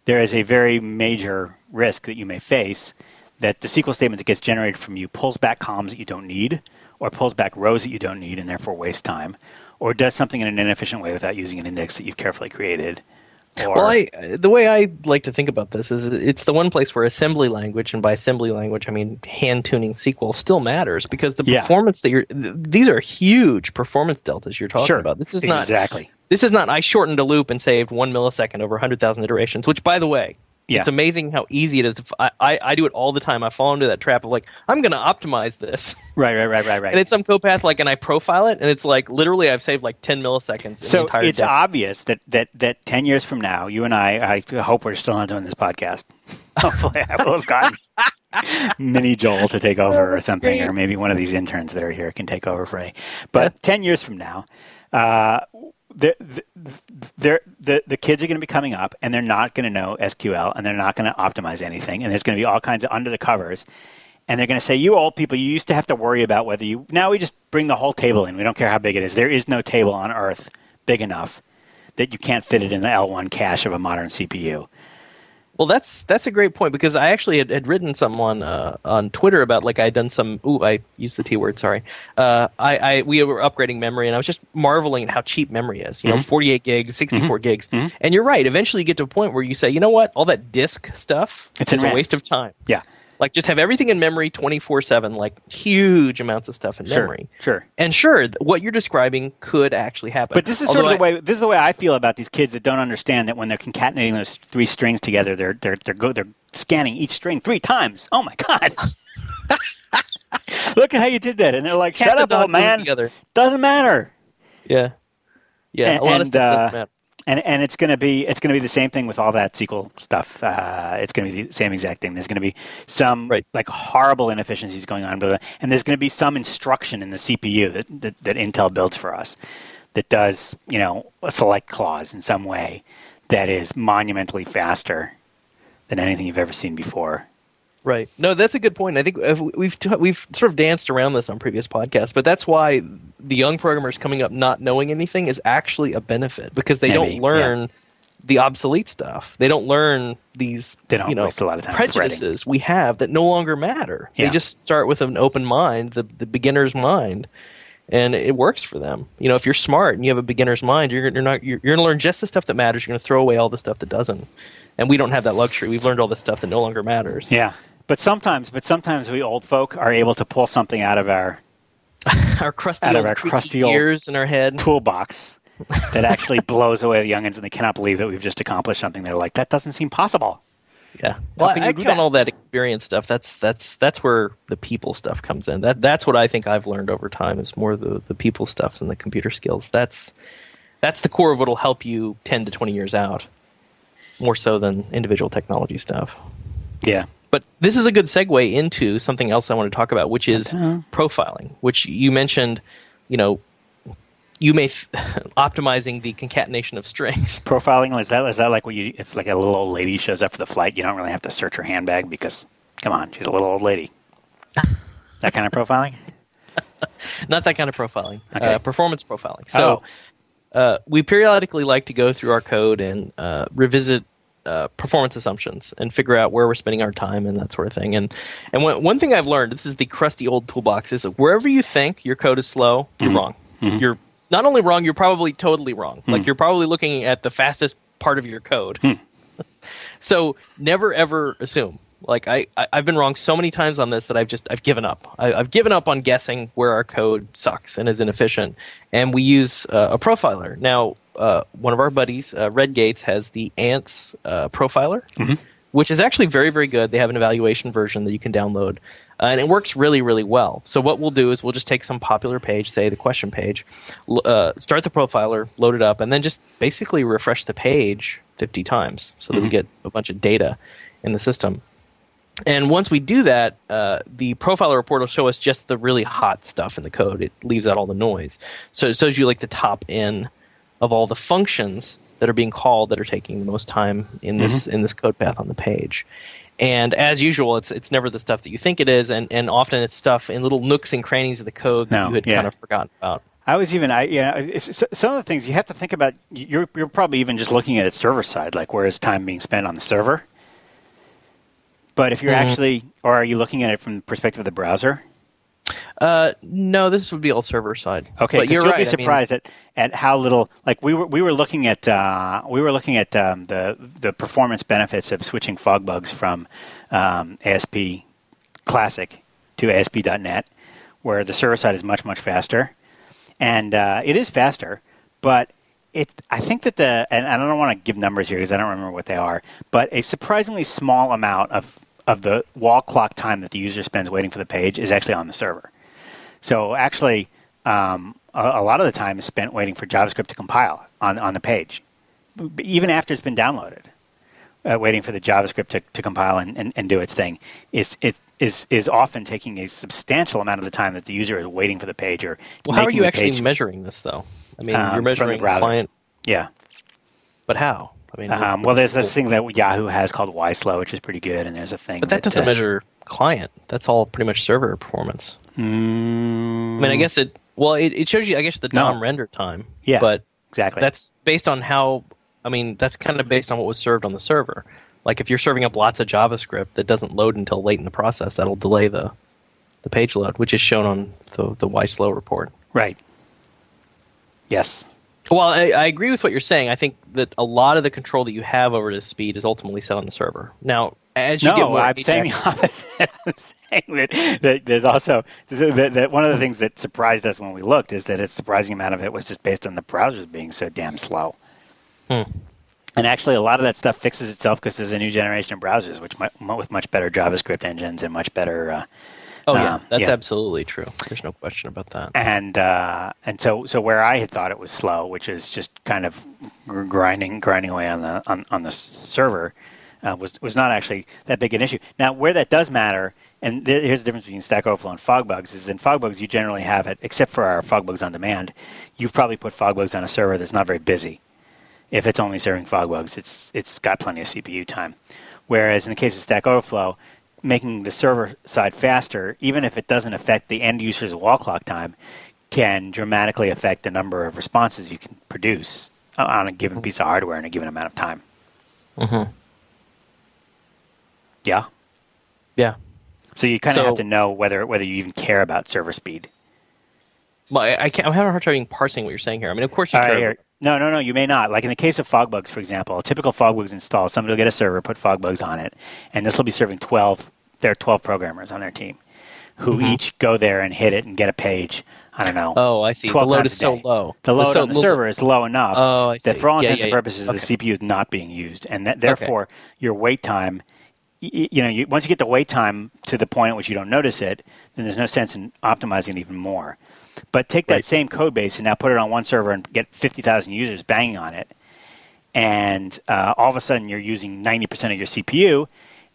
there is a very major risk that you may face that the SQL statement that gets generated from you pulls back columns that you don't need, or pulls back rows that you don't need and therefore waste time, or does something in an inefficient way without using an index that you've carefully created. Or, Well, I the way I like to think about this is it's the one place where assembly language, and by assembly language I mean hand tuning SQL, still matters because the Yeah. performance that you're th- these are huge performance deltas you're talking sure, about. This is not exactly. this is not I shortened a loop and saved one millisecond over hundred thousand iterations. Which, by the way, Yeah. it's amazing how easy it is. To, f- I, I I do it all the time. I fall into that trap of like I'm going to optimize this, (laughs) Right, right, right, right, right. and it's some copath like, and I profile it, and it's like literally I've saved like ten milliseconds. In the so it's obvious that, that, that 10 years from now, you and I, I hope we're still not doing this podcast. (laughs) Hopefully, I will have gotten mini Joel to take over or something, or maybe one of these interns that are here can take over for me. But 10 years from now, uh, the, the, the, the, the kids are going to be coming up and they're not going to know SQL and they're not going to optimize anything. And there's going to be all kinds of under the covers. And they're going to say, you old people, you used to have to worry about whether you. Now we just bring the whole table in. We don't care how big it is. There is no table on Earth big enough that you can't fit it in the L1 cache of a modern CPU. Well, that's that's a great point because I actually had, had written someone on uh, on Twitter about like I'd done some. Ooh, I used the T word. Sorry. Uh, I, I we were upgrading memory, and I was just marveling at how cheap memory is. You Mm-hmm. know, 48 gigs, 64 gigs, and you're right. Eventually, you get to a point where you say, you know what, all that disk stuff It's is a waste of time. Yeah. Like just have everything in memory 24 seven, like huge amounts of stuff in Sure, memory. sure. And sure, what you're describing could actually happen. But this is sort of Although the I- way. This is the way I feel about these kids that don't understand that when they're concatenating those three strings together, they're they're they're go, they're scanning each string three times. Oh my god! (laughs) Look at how you did that, and they're like, "Shut up, old man! Together. Doesn't matter." Yeah. Yeah. And- a lot of and, stuff doesn't uh, matter. And and it's gonna be it's gonna be the same thing with all that SQL stuff. Uh, it's gonna be the same exact thing. There's gonna be some Right. like horrible inefficiencies going on, but and there's gonna be some instruction in the CPU that, that that Intel builds for us that does you know a select clause in some way that is monumentally faster than anything you've ever seen before. Right. No, that's a good point. I think we've we've sort of danced around this on previous podcasts, but that's why the young programmers coming up not knowing anything is actually a benefit because they don't learn the obsolete stuff. They don't learn these They don't you know waste a lot of time prejudices we have that no longer matter. Yeah. They just start with an open mind, the the beginner's mind. And it works for them. You know, if you're smart and you have a beginner's mind, you're, you're not you're, you're going to learn just the stuff that matters. You're going to throw away all the stuff that doesn't. And we don't have that luxury. We've learned all the stuff that no longer matters. Yeah, but sometimes but sometimes we old folk are able to pull something out of our (laughs) our crusty Out of our crusty old gears in our head. toolbox (laughs) that actually blows away the youngins, and they cannot believe that we've just accomplished something. They're like, that doesn't seem possible. Yeah. Well, I, I count that? all that experience stuff. That's that's that's where the people stuff comes in. That that's what I think I've learned over time is more the the people stuff than the computer skills. That's that's the core of what'll help you ten to twenty years out, more so than individual technology stuff. Yeah. But this is a good segue into something else I want to talk about, which is Ta-ta. profiling, which you mentioned. You know, you may th- (laughs) optimizing the concatenation of strings. (laughs) Profiling is that is that like what you if like a little old lady shows up for the flight, you don't really have to search her handbag because come on, she's a little old lady. (laughs) that kind of profiling. not that kind of profiling. Okay. Uh, performance profiling. So uh, we periodically like to go through our code and uh, revisit uh, performance assumptions and figure out where we're spending our time and that sort of thing. And and one, one thing I've learned, this is the crusty old toolbox, is wherever you think your code is slow, you're wrong. You're not only wrong, you're probably totally wrong. Like you're probably looking at the fastest part of your code. (laughs) So never ever assume. Like I, I, I've been wrong so many times on this that I've just I've given up. I, I've given up on guessing where our code sucks and is inefficient. And we use uh, a profiler now. Uh, one of our buddies, uh, Red Gates, has the Ants uh, profiler, which is actually very very good. They have an evaluation version that you can download, uh, and it works really really well. So what we'll do is we'll just take some popular page, say the question page, l- uh, start the profiler, load it up, and then just basically refresh the page 50 times so that we get a bunch of data in the system. And once we do that, uh, the profiler report will show us just the really hot stuff in the code. It leaves out all the noise. So it shows you like the top in of all the functions that are being called that are taking the most time in this in this code path on the page. And as usual, it's it's never the stuff that you think it is, and, and often it's stuff in little nooks and crannies of the code that No, you had yeah. kind of forgotten about. I was even I you know some of the things you have to think about. You're you're probably even just looking at it server side, like where is time being spent on the server. But if you're Mhm. actually, or are you looking at it from the perspective of the browser? Uh, no, this would be all server side. Okay, but you're you'll right. be I mean- surprised at, at how little. Like we were we were looking at uh, we were looking at um, the the performance benefits of switching FogBugz from um, ASP Classic to ASP.NET, where the server side is much much faster, and uh, it is faster, but. It, I think that the, and I don't want to give numbers here because I don't remember what they are, but a surprisingly small amount of, of the wall clock time that the user spends waiting for the page is actually on the server. So actually, um, a, a lot of the time is spent waiting for JavaScript to compile on, on the page, even after it's been downloaded. Uh, waiting for the JavaScript to, to compile and, and, and do its thing is it is is often taking a substantial amount of the time that the user is waiting for the page or Well, how are you actually measuring this, though? I mean, Um, you're measuring the browser. client, yeah. but how? I mean, Um, well, there's this thing that Yahoo has called YSlow, which is pretty good, and there's a thing. but that doesn't uh, measure client. That's all pretty much server performance. Mm, I mean, I guess it. Well, it, it shows you, I guess, the No. DOM render time. Yeah, but exactly. that's based on how. I mean, that's kind of based on what was served on the server. Like if you're serving up lots of JavaScript that doesn't load until late in the process, that'll delay the the page load, which is shown on the the YSlow report. right. Yes. Well, I, I agree with what you're saying. I think that a lot of the control that you have over the speed is ultimately set on the server. Now, as you get No, more I'm saying the opposite. (laughs) I'm saying that, that there's also that, that one of the things that surprised us when we looked is that a surprising amount of it was just based on the browsers being so damn slow. Hmm. And actually, a lot of that stuff fixes itself because there's a new generation of browsers, which with much better JavaScript engines and much better. Uh, Oh yeah, um, that's yeah. absolutely true. There's no question about that. and uh, and so so where I had thought it was slow, which is just kind of grinding grinding away on the on, on the server, uh, was was not actually that big an issue. Now where that does matter, and there, here's the difference between Stack Overflow and FogBugz, is in FogBugz you generally have it, except for our FogBugz on demand, you've probably put FogBugz on a server that's not very busy. If it's only serving FogBugz, it's it's got plenty of CPU time. Whereas in the case of Stack Overflow, making the server side faster, even if it doesn't affect the end user's wall clock time, can dramatically affect the number of responses you can produce on a given piece of hardware in a given amount of time. Mm-hmm. Yeah. Yeah. So you kind of So- have to know whether whether you even care about server speed. Well, I, I can't, I'm having a hard time even parsing what you're saying here. I mean, of course you right, care. here. No, no, no. You may not. Like in the case of FogBugz, for example, a typical FogBugz install, somebody will get a server, put FogBugz on it, and this will be serving 12. There are 12 programmers on their team who Mm-hmm. each go there and hit it and get a page. I don't know. Oh, I see. The load is so low. The load so on the little- server is low enough Oh, I that see. for all Yeah, intents yeah, and yeah. purposes, Okay. the CPU is not being used, and that, therefore your wait time. y- You know, you, once you get the wait time to the point at which you don't notice it, then there's no sense in optimizing it even more. But take that Right. same code base and now put it on one server and get 50,000 users banging on it, and uh, all of a sudden you're using 90% of your CPU.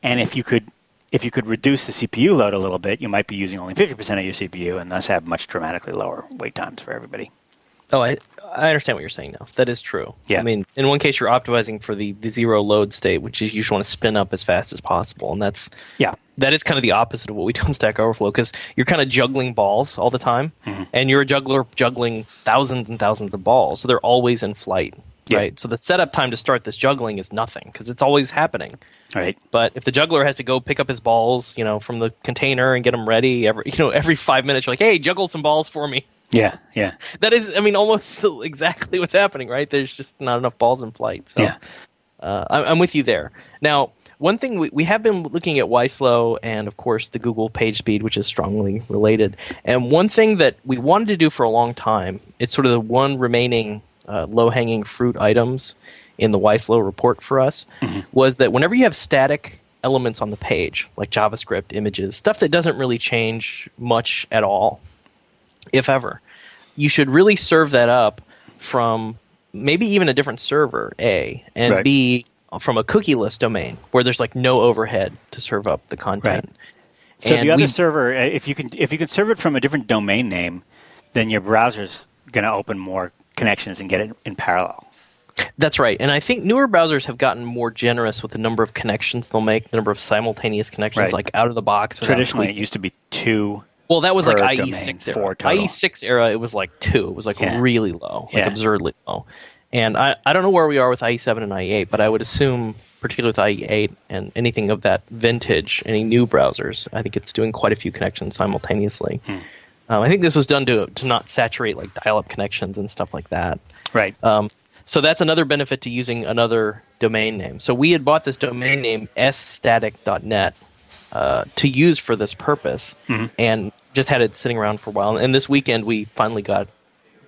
And if you could, if you could reduce the CPU load a little bit, you might be using only 50% of your CPU, and thus have much dramatically lower wait times for everybody. Oh, I I understand what you're saying now. That is true. Yeah. I mean, in one case, you're optimizing for the, the zero load state, which is you just want to spin up as fast as possible, and that's Yeah. that is kind of the opposite of what we do in Stack Overflow because you're kind of juggling balls all the time, Mm-hmm. and you're a juggler juggling thousands and thousands of balls, so they're always in flight, Yeah. right? So the setup time to start this juggling is nothing because it's always happening. Right. But if the juggler has to go pick up his balls, you know, from the container and get them ready every, (laughs) you know, every five minutes, you're like, hey, juggle some balls for me. Yeah. Yeah. That is, I mean, almost (laughs) exactly what's happening, right? There's just not enough balls in flight. So, Yeah. uh, I'm, I'm with you there. Now, one thing we, we have been looking at YSlow and, of course, the Google page speed, which is strongly related. And one thing that we wanted to do for a long time, it's sort of the one remaining uh, low hanging fruit items in the YSlow report for us, was that whenever you have static elements on the page, like JavaScript, images, stuff that doesn't really change much at all, if ever, you should really serve that up from maybe even a different server, A, and Right. B, from a cookieless domain where there's like no overhead to serve up the content. So And the other we- server, uh, if you can, if you can serve it from a different domain name, then your browser's going to open more connections and get it in parallel. That's right. And I think newer browsers have gotten more generous with the number of connections they'll make, the number of simultaneous connections, Right. like out of the box. Traditionally, it used to be two. Well, that was like IE6 era. IE6 era, it was like two. It was like Yeah. really low, like Yeah. absurdly low. And I, I don't know where we are with IE7 and IE8, but I would assume, particularly with IE8 and anything of that vintage, any new browsers, I think it's doing quite a few connections simultaneously. Hmm. Um, I think this was done to to not saturate like dial-up connections and stuff like that. Right. Um, so that's another benefit to using another domain name. So we had bought this domain name sstatic.net uh, to use for this purpose, and just had it sitting around for a while. And this weekend we finally got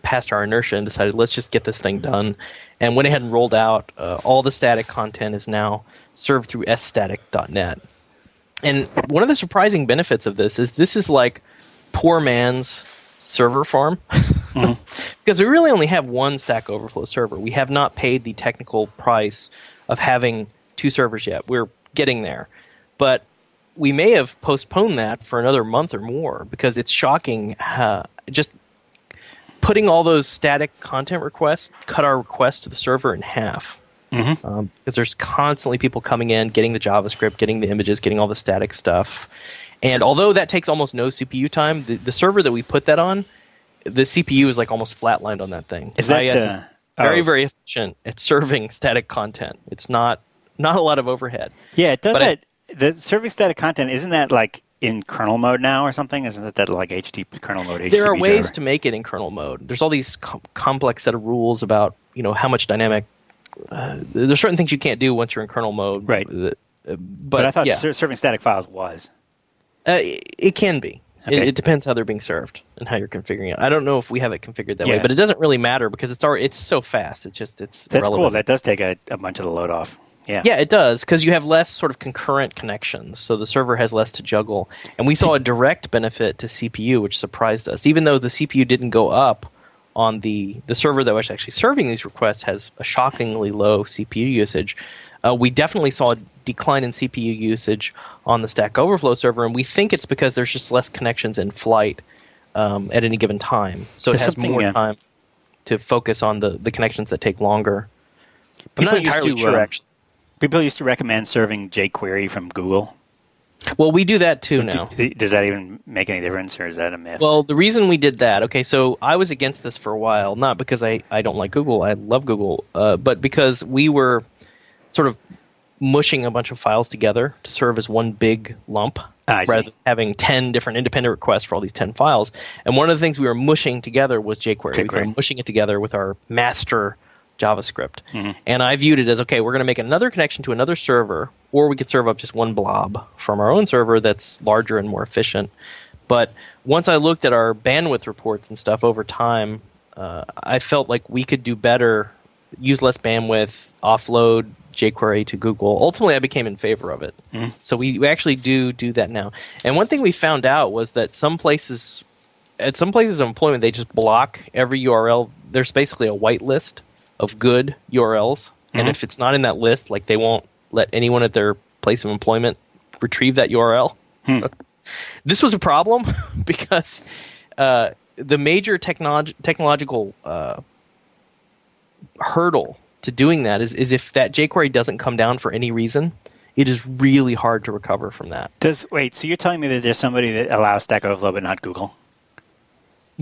past our inertia and decided let's just get this thing done, and went ahead and rolled out. Uh, all the static content is now served through sstatic.net. And one of the surprising benefits of this is this is like poor man's server farm. (laughs) because we really only have one Stack Overflow server. We have not paid the technical price of having two servers yet. We're getting there. But we may have postponed that for another month or more because it's shocking uh, just putting all those static content requests cut our requests to the server in half um, because there's constantly people coming in, getting the JavaScript, getting the images, getting all the static stuff. And although that takes almost no CPU time, the, the server that we put that on, the CPU is like almost flatlined on that thing. Is that, uh, very oh. very efficient at serving (laughs) static content? It's not not a lot of overhead. Yeah, it does But that. The serving static content isn't that like in kernel mode now or something? Isn't it that like HTTP kernel mode? HTTP there are ways driver? to make it in kernel mode. There's all these com- complex set of rules about you know how much dynamic. Uh, there's certain things you can't do once you're in kernel mode. Right. Uh, But, But I thought yeah. ser- serving static files was. Uh, it, it can be. It, Okay. it depends how they're being served and how you're configuring it. I don't know if we have it configured that way, but it doesn't really matter because it's already, it's so fast. It's just it's That's cool. That does take a, a bunch of the load off. Yeah. Yeah, it does because you have less sort of concurrent connections, so the server has less to juggle. And we saw a direct benefit to CPU, which surprised us. Even though the CPU didn't go up on the the server that was actually serving these requests has a shockingly low CPU usage. Uh, we definitely saw a decline in CPU usage on the Stack Overflow server, and we think it's because there's just less connections in flight um, at any given time, so it has more uh, time to focus on the, the connections that take longer. I'm People not entirely to, sure, actually. People used to recommend serving jQuery from Google. Well, we do that too now. Do- does that even make any difference, or is that a myth? Well, the reason we did that, okay, so I was against this for a while, not because I, I don't like Google, I love Google, uh, but because we were sort of mushing a bunch of files together to serve as one big lump I see. rather than having 10 different independent requests for all these 10 files. And one of the things we were mushing together was jQuery. We were mushing it together with our master JavaScript. Mm-hmm. And I viewed it as okay, we're going to make another connection to another server, or we could serve up just one blob from our own server that's larger and more efficient. But once I looked at our bandwidth reports and stuff over time, uh, I felt like we could do better, use less bandwidth, offload jQuery to Google. Ultimately, I became in favor of it. So we, we actually do do that now. And one thing we found out was that some places, at some places of employment, they just block every URL. There's basically a whitelist of good URLs, and if it's not in that list, like they won't let anyone at their place of employment retrieve that URL. this was a problem (laughs) because uh, the major technolog- technological uh, hurdle to doing that is, is if that jQuery doesn't come down for any reason, it is really hard to recover from that. Does wait? So you're telling me that there's somebody that allows Stack Overflow but not Google?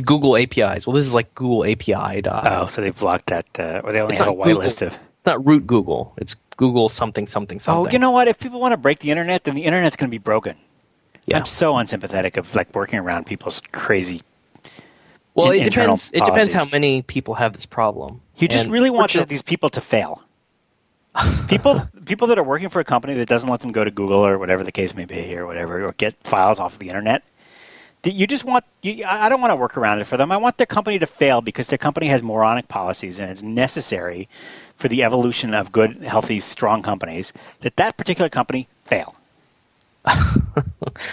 Google APIs. Well, this is like Google API. dot- Oh, so they've blocked that, uh, or they only It's have a not white Google. list of. It's not root Google. It's Google something something something. Oh, you know what? If people want to break the internet, then the internet's going to be broken. Yeah. I'm so unsympathetic of like working around people's crazy. Well, in- it depends. It depends how many people have this problem. You just And really want these people to fail. (laughs) people, people that are working for a company that doesn't let them go to Google or whatever the case may be, or whatever, or get files off of the internet. You just want. You, I I don't want to work around it for them. I want their company to fail because their company has moronic policies, and it's necessary for the evolution of good, healthy, strong companies that that particular company fail. (laughs)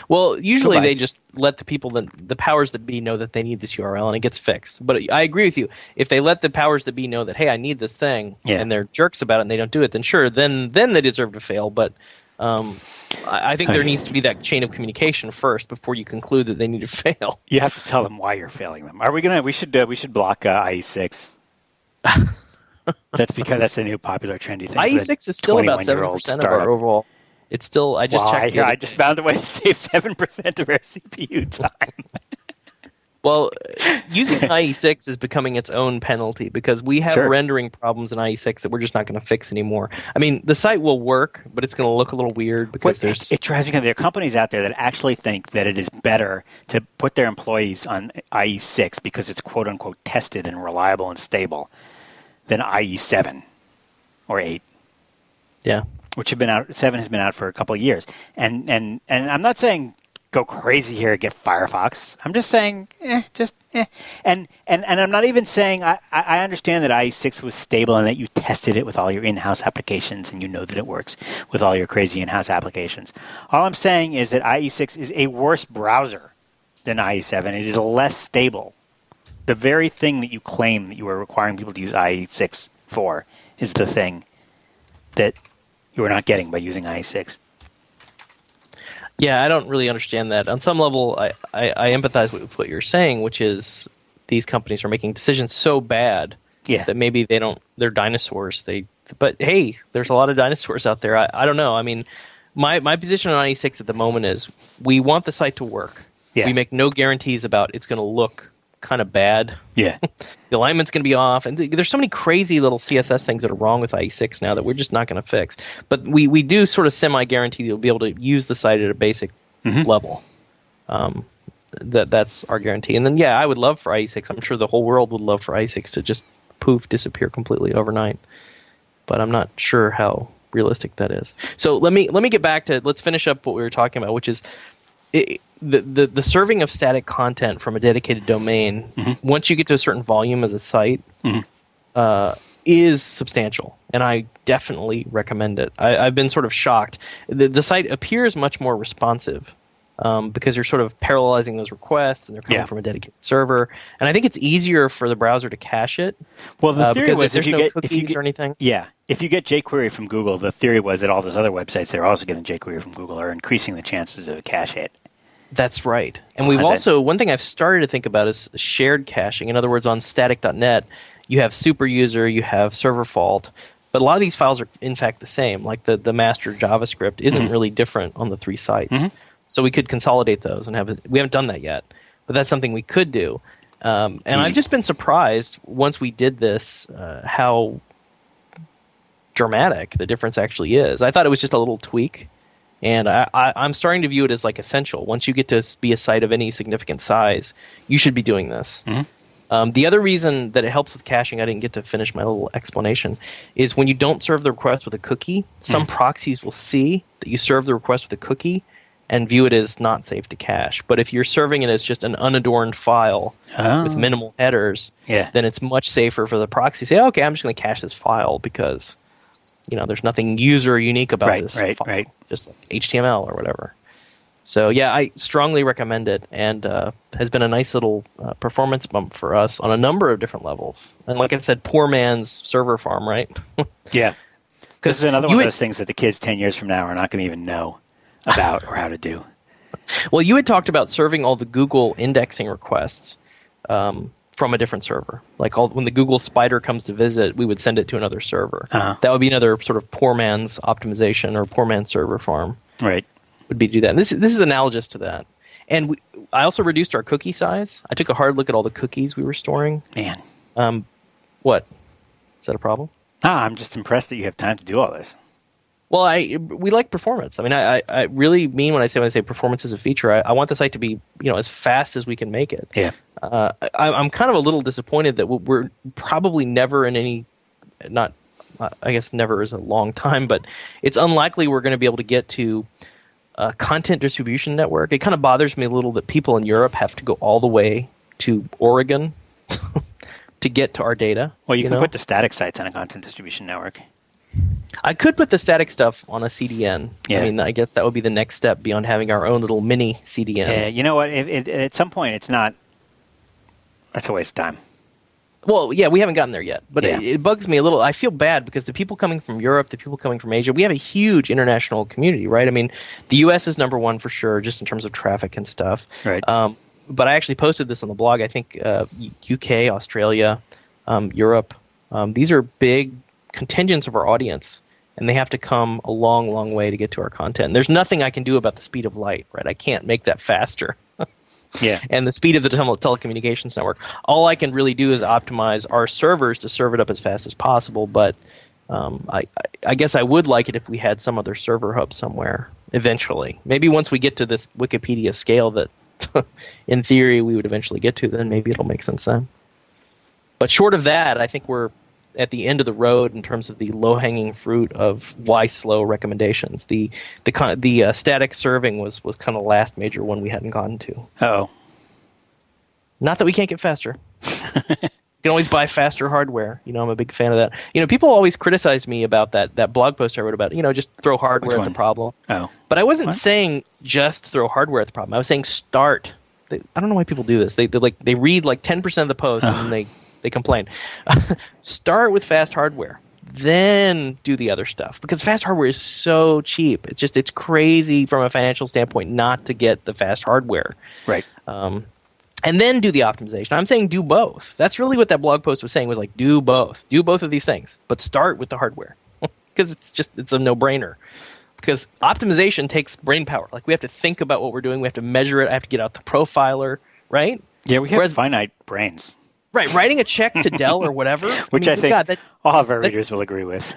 Well, usually Goodbye. they just let the people that the powers that be know that they need this URL and it gets fixed. But I agree with you. If they let the powers that be know that hey, I need this thing, Yeah. and they're jerks about it and they don't do it, then sure, then then they deserve to fail. But um, I, I think there needs to be that chain of communication first before you conclude that they need to (laughs) fail. You have to tell them why you're failing them. Are we gonna? We should. Uh, we should block uh, IE6. (laughs) that's because that's the new popular trendy thing. IE6 E is still about seven percent of our overall. It's still. I just Well, checked. other I just found a way to (laughs) save seven percent of our CPU time. Well, uh, (laughs) using IE6 is becoming its own penalty because we have Sure. rendering problems in IE6 that we're just not going to fix anymore. I mean, the site will work, but it's going to look a little weird because What- there's. it drives me crazy. There are companies out there that actually think that it is better to put their employees on IE6 because it's quote unquote tested and reliable and stable than IE7 or 8. yeah. which have been out seven has been out for a couple of years and and and i'm not saying go crazy here and get firefox i'm just saying eh, just eh. and and and i'm not even saying i i understand that ie6 was stable and that you tested it with all your in-house applications and you know that it works with all your crazy in-house applications all i'm saying is that ie6 is a worse browser than ie7 it is less stable the very thing that you claim that you are requiring people to use ie6 for is the thing that you are not getting by using IE6. Yeah, I don't really understand that. On some level, I, I, I empathize with what you're saying, which is these companies are making decisions so bad Yeah. that maybe they don't. They're dinosaurs. They, but hey, there's a lot of dinosaurs out there. I, I don't know. I mean, my my position on IE6 at the moment is we want the site to work. Yeah. We make no guarantees about it's going to look kind of bad. Yeah. (laughs) The alignment's going to be off, and th- there's so many crazy little CSS things that are wrong with IE6 now that we're just not going to fix. But we we do sort of semi guarantee you'll be able to use the site at a basic level. Um, that that's our guarantee. And then yeah, I would love for IE6. I'm sure the whole world would love for IE6 to just poof disappear completely overnight. But I'm not sure how realistic that is. So let me let me get back to let's finish up what we were talking about, which is it, the, the the serving of static content from a dedicated domain, Mm-hmm. once you get to a certain volume as a site, uh, is substantial, and I definitely recommend it. I, I've been sort of shocked. The, the site appears much more responsive. Um, because you're sort of parallelizing those requests and they're coming Yeah. from a dedicated server, and I think it's easier for the browser to cache it Well, the uh, theory because was there's if you no get cookies if you get, or anything. Yeah, if you get jQuery from Google, the theory was that all those other websites that are also getting jQuery from Google are increasing the chances of a cache hit. That's right. And we've also, one thing I've started to think about is shared caching. In other words, on static.net, you have super user, you have server fault, but a lot of these files are in fact the same. Like the, the master JavaScript isn't really different on the three sites. So we could consolidate those and have it. We haven't done that yet, but that's something we could do. Um, and Easy. I've just been surprised once we did this uh, how dramatic the difference actually is. I thought it was just a little tweak, and I, I, I'm starting to view it as like essential. Once you get to be a site of any significant size, you should be doing this. Um, the other reason that it helps with caching, I didn't get to finish my little explanation, is when you don't serve the request with a cookie, some proxies will see that you serve the request with a cookie and view it as not safe to cache. But if you're serving it as just an unadorned file Oh. with minimal headers, Yeah. then it's much safer for the proxy to say, okay, I'm just going to cache this file because you know there's nothing user unique about Right, this right, file, right. just like HTML or whatever. So yeah, I strongly recommend it, and uh, has been a nice little uh, performance bump for us on a number of different levels. And like I said, poor man's server farm, right? (laughs) Yeah. This is another one of had- those things that the kids 10 years from now are not going to even know about or how to do. (laughs) Well, you had talked about serving all the Google indexing requests um, from a different server. Like all, when the Google Spider comes to visit, we would send it to another server. Uh-huh. That would be another sort of poor man's optimization or poor man's server farm. Right. Would be to do that. And this this is analogous to that. And we, I also reduced our cookie size. I took a hard look at all the cookies we were storing. Man. Um, what? Is that a problem? Ah, I'm just impressed that you have time to do all this. Well, I we like performance. I mean, I, I, really mean when I say when I say performance is a feature. I, I want the site to be you know as fast as we can make it. Yeah. Uh, I, I'm kind of a little disappointed that we're probably never in any, not, I guess never is a long time, but it's unlikely we're going to be able to get to a content distribution network. It kind of bothers me a little that people in Europe have to go all the way to Oregon (laughs) to get to our data. Well, you, can know? put the static sites on a content distribution network. I could put the static stuff on a CDN. Yeah. I mean, I guess that would be the next step beyond having our own little mini CDN. Yeah. you know what? If, if, at some point, it's not. That's a waste of time. Well, yeah, we haven't gotten there yet, but Yeah. it, it bugs me a little. I feel bad because the people coming from Europe, the people coming from Asia, we have a huge international community, right? I mean, the U.S. is number one for sure, just in terms of traffic and stuff. Right. Um, but I actually posted this on the blog. I think uh, UK, Australia, um, Europe, um, these are big contingents of our audience, and they have to come a long, long way to get to our content. And there's nothing I can do about the speed of light, right? I can't make that faster (laughs) Yeah. and the speed of the tele- telecommunications network. All I can really do is optimize our servers to serve it up as fast as possible. But um, I, I, I guess I would like it if we had some other server hub somewhere eventually. Maybe once we get to this Wikipedia scale that, (laughs) in theory, we would eventually get to, then maybe it'll make sense then. But short of that, I think we're at the end of the road in terms of the low-hanging fruit of YSlow recommendations. The the the uh, static serving was was kind of the last major one we hadn't gotten to. Oh. Not that we can't get faster. you can always buy faster hardware. You know, I'm a big fan of that. You know, people always criticize me about that that blog post I wrote about. You know, just throw hardware at the problem. Oh. But I wasn't What? saying just throw hardware at the problem. I was saying start. They, I don't know why people do this. They, they like they read like 10% of the post and then they they complain. (laughs) start with fast hardware. Then do the other stuff because fast hardware is so cheap. It's just it's crazy from a financial standpoint not to get the fast hardware Right. um, and then do the optimization. I'm saying do both. That's really what that blog post was saying was like do both, do both of these things, but start with the hardware (laughs) because it's just it's a no brainer. Because optimization takes brain power. Like we have to think about what we're doing. We have to measure it. I have to get out the profiler, right? Yeah, we have Whereas- finite brains, Right. Writing a check to Dell or (laughs) whatever. which I, mean, think God, that, all of our that- readers will agree with.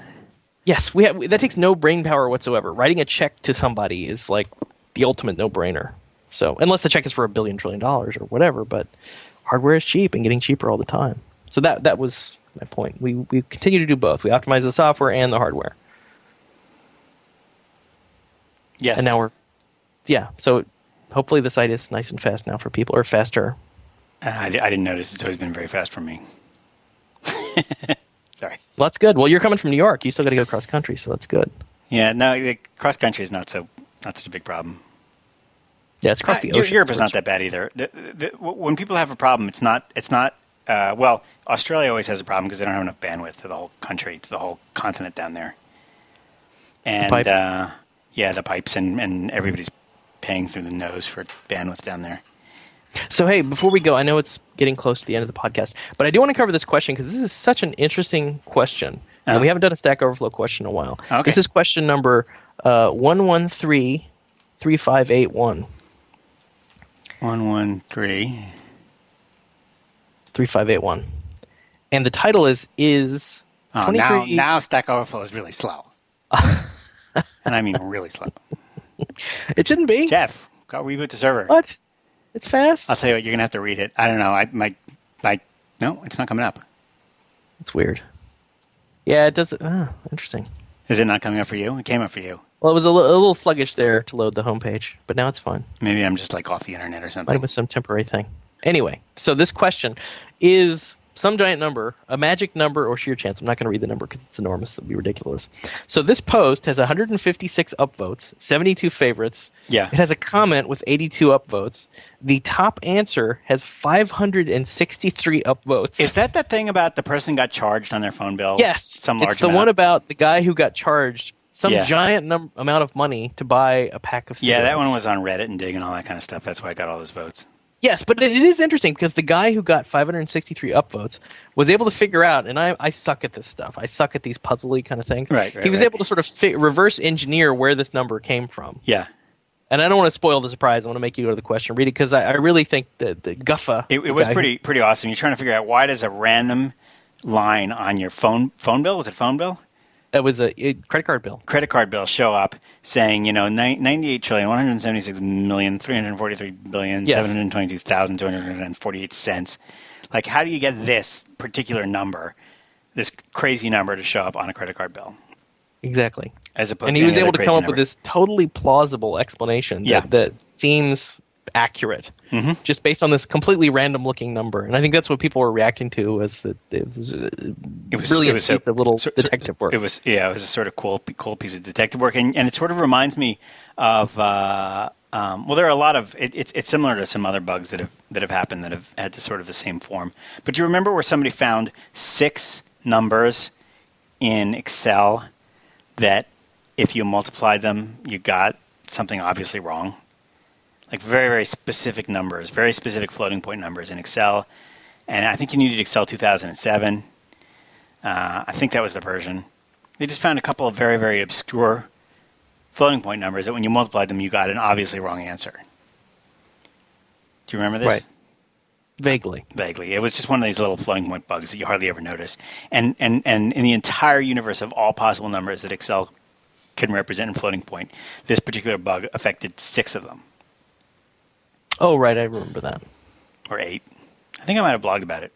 Yes, we have. That takes no brain power whatsoever. Writing a check to somebody is like the ultimate no-brainer. So unless the check is for a billion trillion dollars or whatever, but hardware is cheap and getting cheaper all the time. So that that was my point. We we continue to do both. We optimize the software and the hardware, Yes. and now we're yeah. So hopefully the site is nice and fast now for people, or faster. Uh, I, I didn't notice. It's always been very fast for me. (laughs) Sorry. Well, that's good. Well, you're coming from New York. You still got to go cross country, so that's good. Yeah, no, the cross country is not so not such a big problem. Yeah, it's across Uh, the ocean. Europe is not that bad either. The, the, w- when people have a problem, it's not. It's not. Uh, well, Australia always has a problem because they don't have enough bandwidth to the whole country, to the whole continent down there. And pipes? uh, yeah, the pipes and, and everybody's paying through the nose for bandwidth down there. So, hey, before we go, I know it's getting close to the end of the podcast, but I do want to cover this question because this is such an interesting question. And we haven't done a Stack Overflow question in a while. Okay. This is question number uh, 1133581. One one three. 3581. And the title is Is Oh, now now Stack Overflow is really slow, (laughs) and I mean really slow. It shouldn't be. Jeff, go reboot the server. What? It's fast. I'll tell you what, you're gonna have to read it. I don't know. I my my no, it's not coming up. It's weird. Yeah, it does. Uh, interesting. Is it not coming up for you? It came up for you. Well, it was a little sluggish there to load the homepage, but now it's fine. Maybe I'm just like off the internet or Might something. have been some temporary thing. Anyway, so this question is some giant number, a magic number, or sheer chance. I'm not going to read the number because it's enormous. That'd be ridiculous. So this post has 156 upvotes, 72 favorites. Yeah. It has a comment with 82 upvotes. The top answer has 563 upvotes. Is that the thing about the person got charged on their phone bill? Yes, some large it's the amount? one about the guy who got charged some Yeah. giant num- amount of money to buy a pack of yeah, that one was on Reddit and Digg and all that kind of stuff. That's why I got all those votes. Yes, but it, is interesting because the guy who got 563 upvotes was able to figure out, and I, I suck at this stuff. I suck at these puzzly kind of things. Right, right, he was right. able to sort of fi- reverse engineer where this number came from. Yeah, And I don't want to spoil the surprise. I want to make you go to the question, read it, because I, I really think that the Guffa. it, it was guy who- pretty pretty awesome. You're trying to figure out why does a random line on your phone phone bill was it phone bill That was a, a credit card bill. credit card bill show up saying you know ni- 98 trillion 176 million 343 billion Yes. 722,248 cents. Like how do you get this particular number, this crazy number to show up on a credit card bill Exactly. as opposed And he was able to come up number? with this totally plausible explanation that, Yeah. that seems accurate, Mm-hmm. just based on this completely random looking number. And I think that's what people were reacting to was that it was, uh, It was brilliant it was piece of little so- detective work. It was yeah, it was a sort of cool cool piece of detective work, and, and it sort of reminds me of uh, um, well, there are a lot of it, it, it's similar to some other bugs that have that have happened that have had the sort of the same form. But do you remember where somebody found six numbers in Excel that if you multiplied them, you got something obviously wrong? Like very very specific numbers, very specific floating point numbers in Excel, and I think you needed Excel 2007. Uh, I think that was the version. They just found a couple of very, very obscure floating point numbers that when you multiplied them, you got an obviously wrong answer. Do you remember this? Right. Vaguely. Vaguely. It was just one of these little floating point bugs that you hardly ever notice. And, and, and in the entire universe of all possible numbers that Excel can represent in floating point, this particular bug affected six of them, Oh, right. I remember that. or eight. I think I might have blogged about it.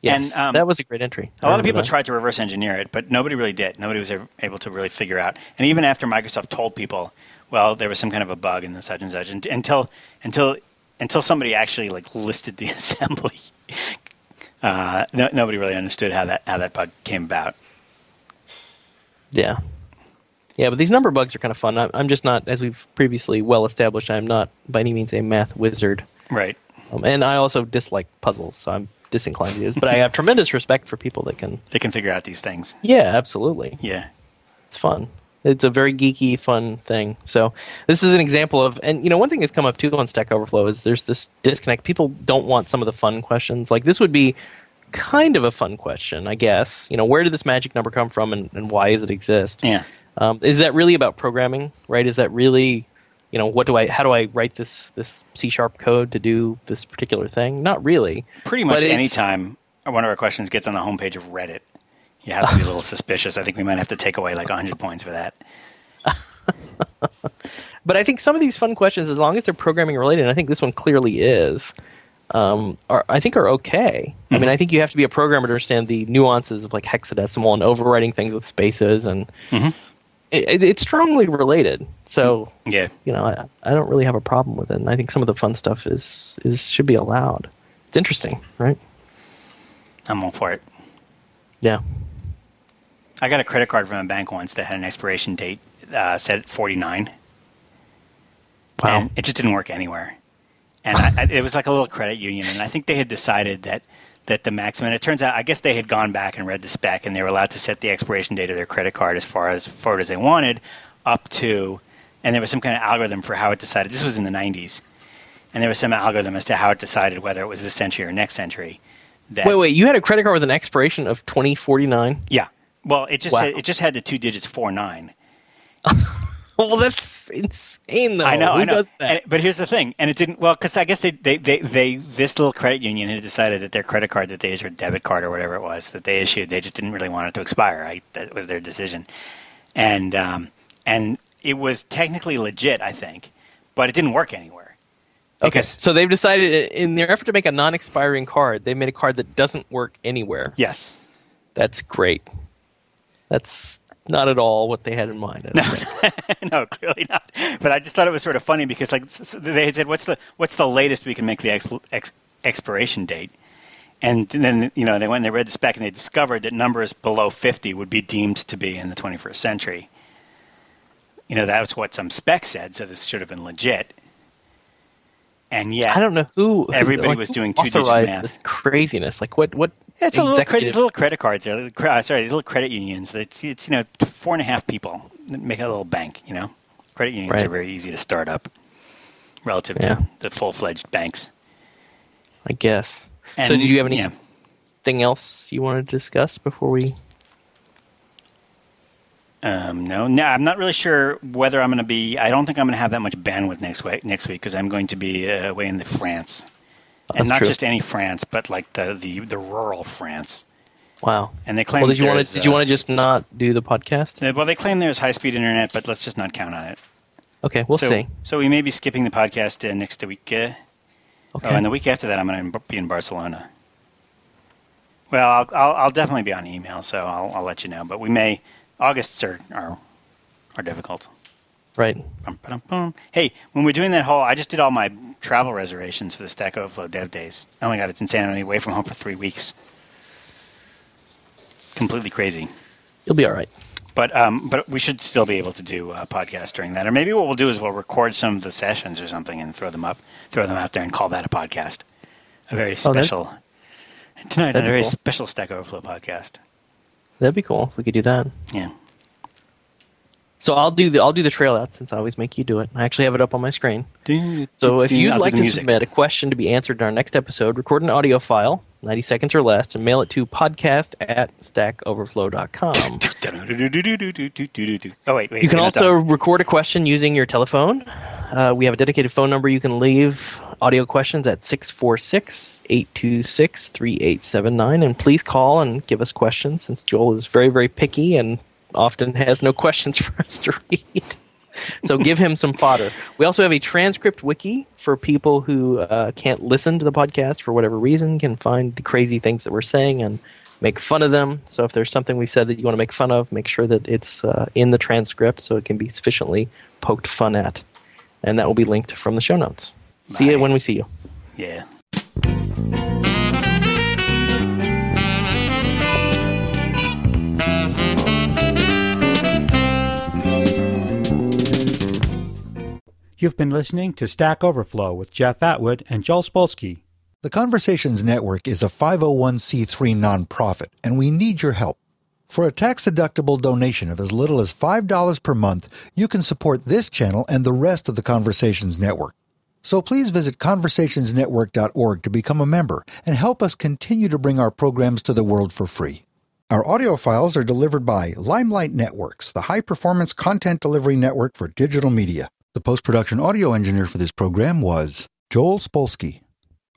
Yes, And, um, that was a great entry. A I lot of people that. tried to reverse engineer it, but nobody really did. Nobody was able to really figure out. And even after Microsoft told people, well, there was some kind of a bug in the such and such, and, until until until somebody actually like listed the (laughs) assembly, uh, no, nobody really understood how that how that bug came about. Yeah. Yeah, but these number bugs are kind of fun. I'm, I'm just not, as we've previously well established, I'm not by any means a math wizard. Right. Um, and I also dislike puzzles, so I'm disinclined to use. But I have tremendous respect for people that can. They can figure out these things. Yeah, absolutely. Yeah. It's fun. It's a very geeky, fun thing. So this is an example of, and you know, one thing that's come up too on Stack Overflow is there's this disconnect. People don't want some of the fun questions. Like this would be kind of a fun question, I guess. You know, where did this magic number come from, and, and why does it exist? Yeah. Um, is that really about programming, right? Is that really, you know, what do I, how do I write this this C sharp code to do this particular thing? Not really. Pretty much any time one of our questions gets on the homepage of Reddit, you have to be a little (laughs) suspicious. I think we might have to take away like 100 points for that. (laughs) But I think some of these fun questions, as long as they're programming related, and I think this one clearly is, um, are I think are okay. I Mm-hmm. mean, I think you have to be a programmer to understand the nuances of like hexadecimal and overwriting things with spaces and Mm-hmm. It, it's strongly related. So Yeah. you know, I, I don't really have a problem with it. And I think some of the fun stuff is is should be allowed. It's interesting, right? I'm all for it. Yeah. I got a credit card from a bank once that had an expiration date uh, set at 49. Wow. And it just didn't work anywhere. And I, I, it was like a little credit union, and I think they had decided that that the maximum. And It turns out, I guess they had gone back and read the spec, and they were allowed to set the expiration date of their credit card as far as forward as they wanted, up to. And there was some kind of algorithm for how it decided. This was in the 90s, and there was some algorithm as to how it decided whether it was this century or next century. That, Wait, wait. You had a credit card with an expiration of twenty forty nine. Yeah. Well, it just Wow. had, it just had the two digits four nine. (laughs) Well, that's insane, though. I know, Who I know. And- but here's the thing, and it didn't. Well, because I guess they, they, they, they, this little credit union had decided that their credit card that they issued, debit card or whatever it was that they issued, they just didn't really want it to expire. Right, that was their decision, and um, and it was technically legit, I think, but it didn't work anywhere. Okay, so they've decided in their effort to make a non-expiring card, they made a card that doesn't work anywhere. Yes. That's great. That's not at all what they had in mind. I (laughs) no, clearly not. But I just thought it was sort of funny because like they had said, "What's the what's the latest we can make the ex- ex- expiration date?" And then you know they went and they read the spec and they discovered that numbers below fifty would be deemed to be in the 21st century. You know that was what some spec said, so this should have been legit. And yet, I don't know who. who- Everybody like, was who doing two-digit math. This craziness, like what? What? It's a little credit, executive- little credit cards there. uh, Sorry, these little credit unions. It's, it's you know four and a half people that make a little bank. You know, credit unions Right. are very easy to start up relative Yeah. to the full fledged banks. I guess. so, did you have yeah. anything else you wanted to discuss before we? Um, no, no, I'm not really sure whether I'm going to be. I don't think I'm going to have that much bandwidth next week. Next week because I'm going to be uh, away in the France, and That's not true. just any France, but like the the, the rural France. Wow. And they claim. Well, did you want to? Did you uh, want to just not do the podcast? uh, Well, they claim there's high speed internet, but let's just not count on it. Okay, we'll so, see. So we may be skipping the podcast uh, next week. Uh, Okay. Oh, and the week after that, I'm going to be in Barcelona. Well, I'll, I'll, I'll definitely be on email, so I'll, I'll let you know. But we may Augusts are are, are difficult. right. Hey, when we're doing that whole, I just did all my travel reservations for the Stack Overflow Dev Days. Oh my god, it's insane! I'm away from home for three weeks. Completely crazy. You'll be all right. But um, but we should still be able to do a podcast during that, or maybe what we'll do is we'll record some of the sessions or something and throw them up, throw them out there, and call that a podcast. A very Oh, special tonight, a very cool. special Stack Overflow podcast. That'd be cool if we could do that. Yeah. So I'll do the I'll do the trail out since I always make you do it. I actually have it up on my screen. So if you'd like to music. submit a question to be answered in our next episode, record an audio file, 90 seconds or less, and mail it to podcast at stackoverflow.com. (laughs) Oh wait, wait. You can also record a question using your telephone. Uh, we have a dedicated phone number you can leave audio questions at 646 826 3879. And please call and give us questions since Joel is very, very picky and often has no (laughs) questions for us to read. so give him some fodder. We also have a transcript wiki for people who uh, can't listen to the podcast for whatever reason, can find the crazy things that we're saying and make fun of them. So if there's something we said that you want to make fun of, make sure that it's uh, in the transcript so it can be sufficiently poked fun at. And that will be linked from the show notes. See you when we see you. Yeah. You've been listening to Stack Overflow with Jeff Atwood and Joel Spolsky. The Conversations Network is a 501c3 nonprofit, and we need your help. For a tax-deductible donation of as little as $5 per month, you can support this channel and the rest of the Conversations Network. So please visit conversationsnetwork.org to become a member and help us continue to bring our programs to the world for free. Our audio files are delivered by Limelight Networks, the high-performance content delivery network for digital media. The post-production audio engineer for this program was Joel Spolsky.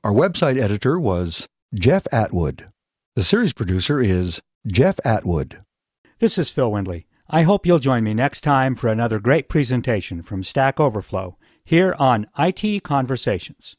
Our website editor was Jeff Atwood. The series producer is Jeff Atwood. This is Phil Windley. I hope you'll join me next time for another great presentation from Stack Overflow here on IT Conversations.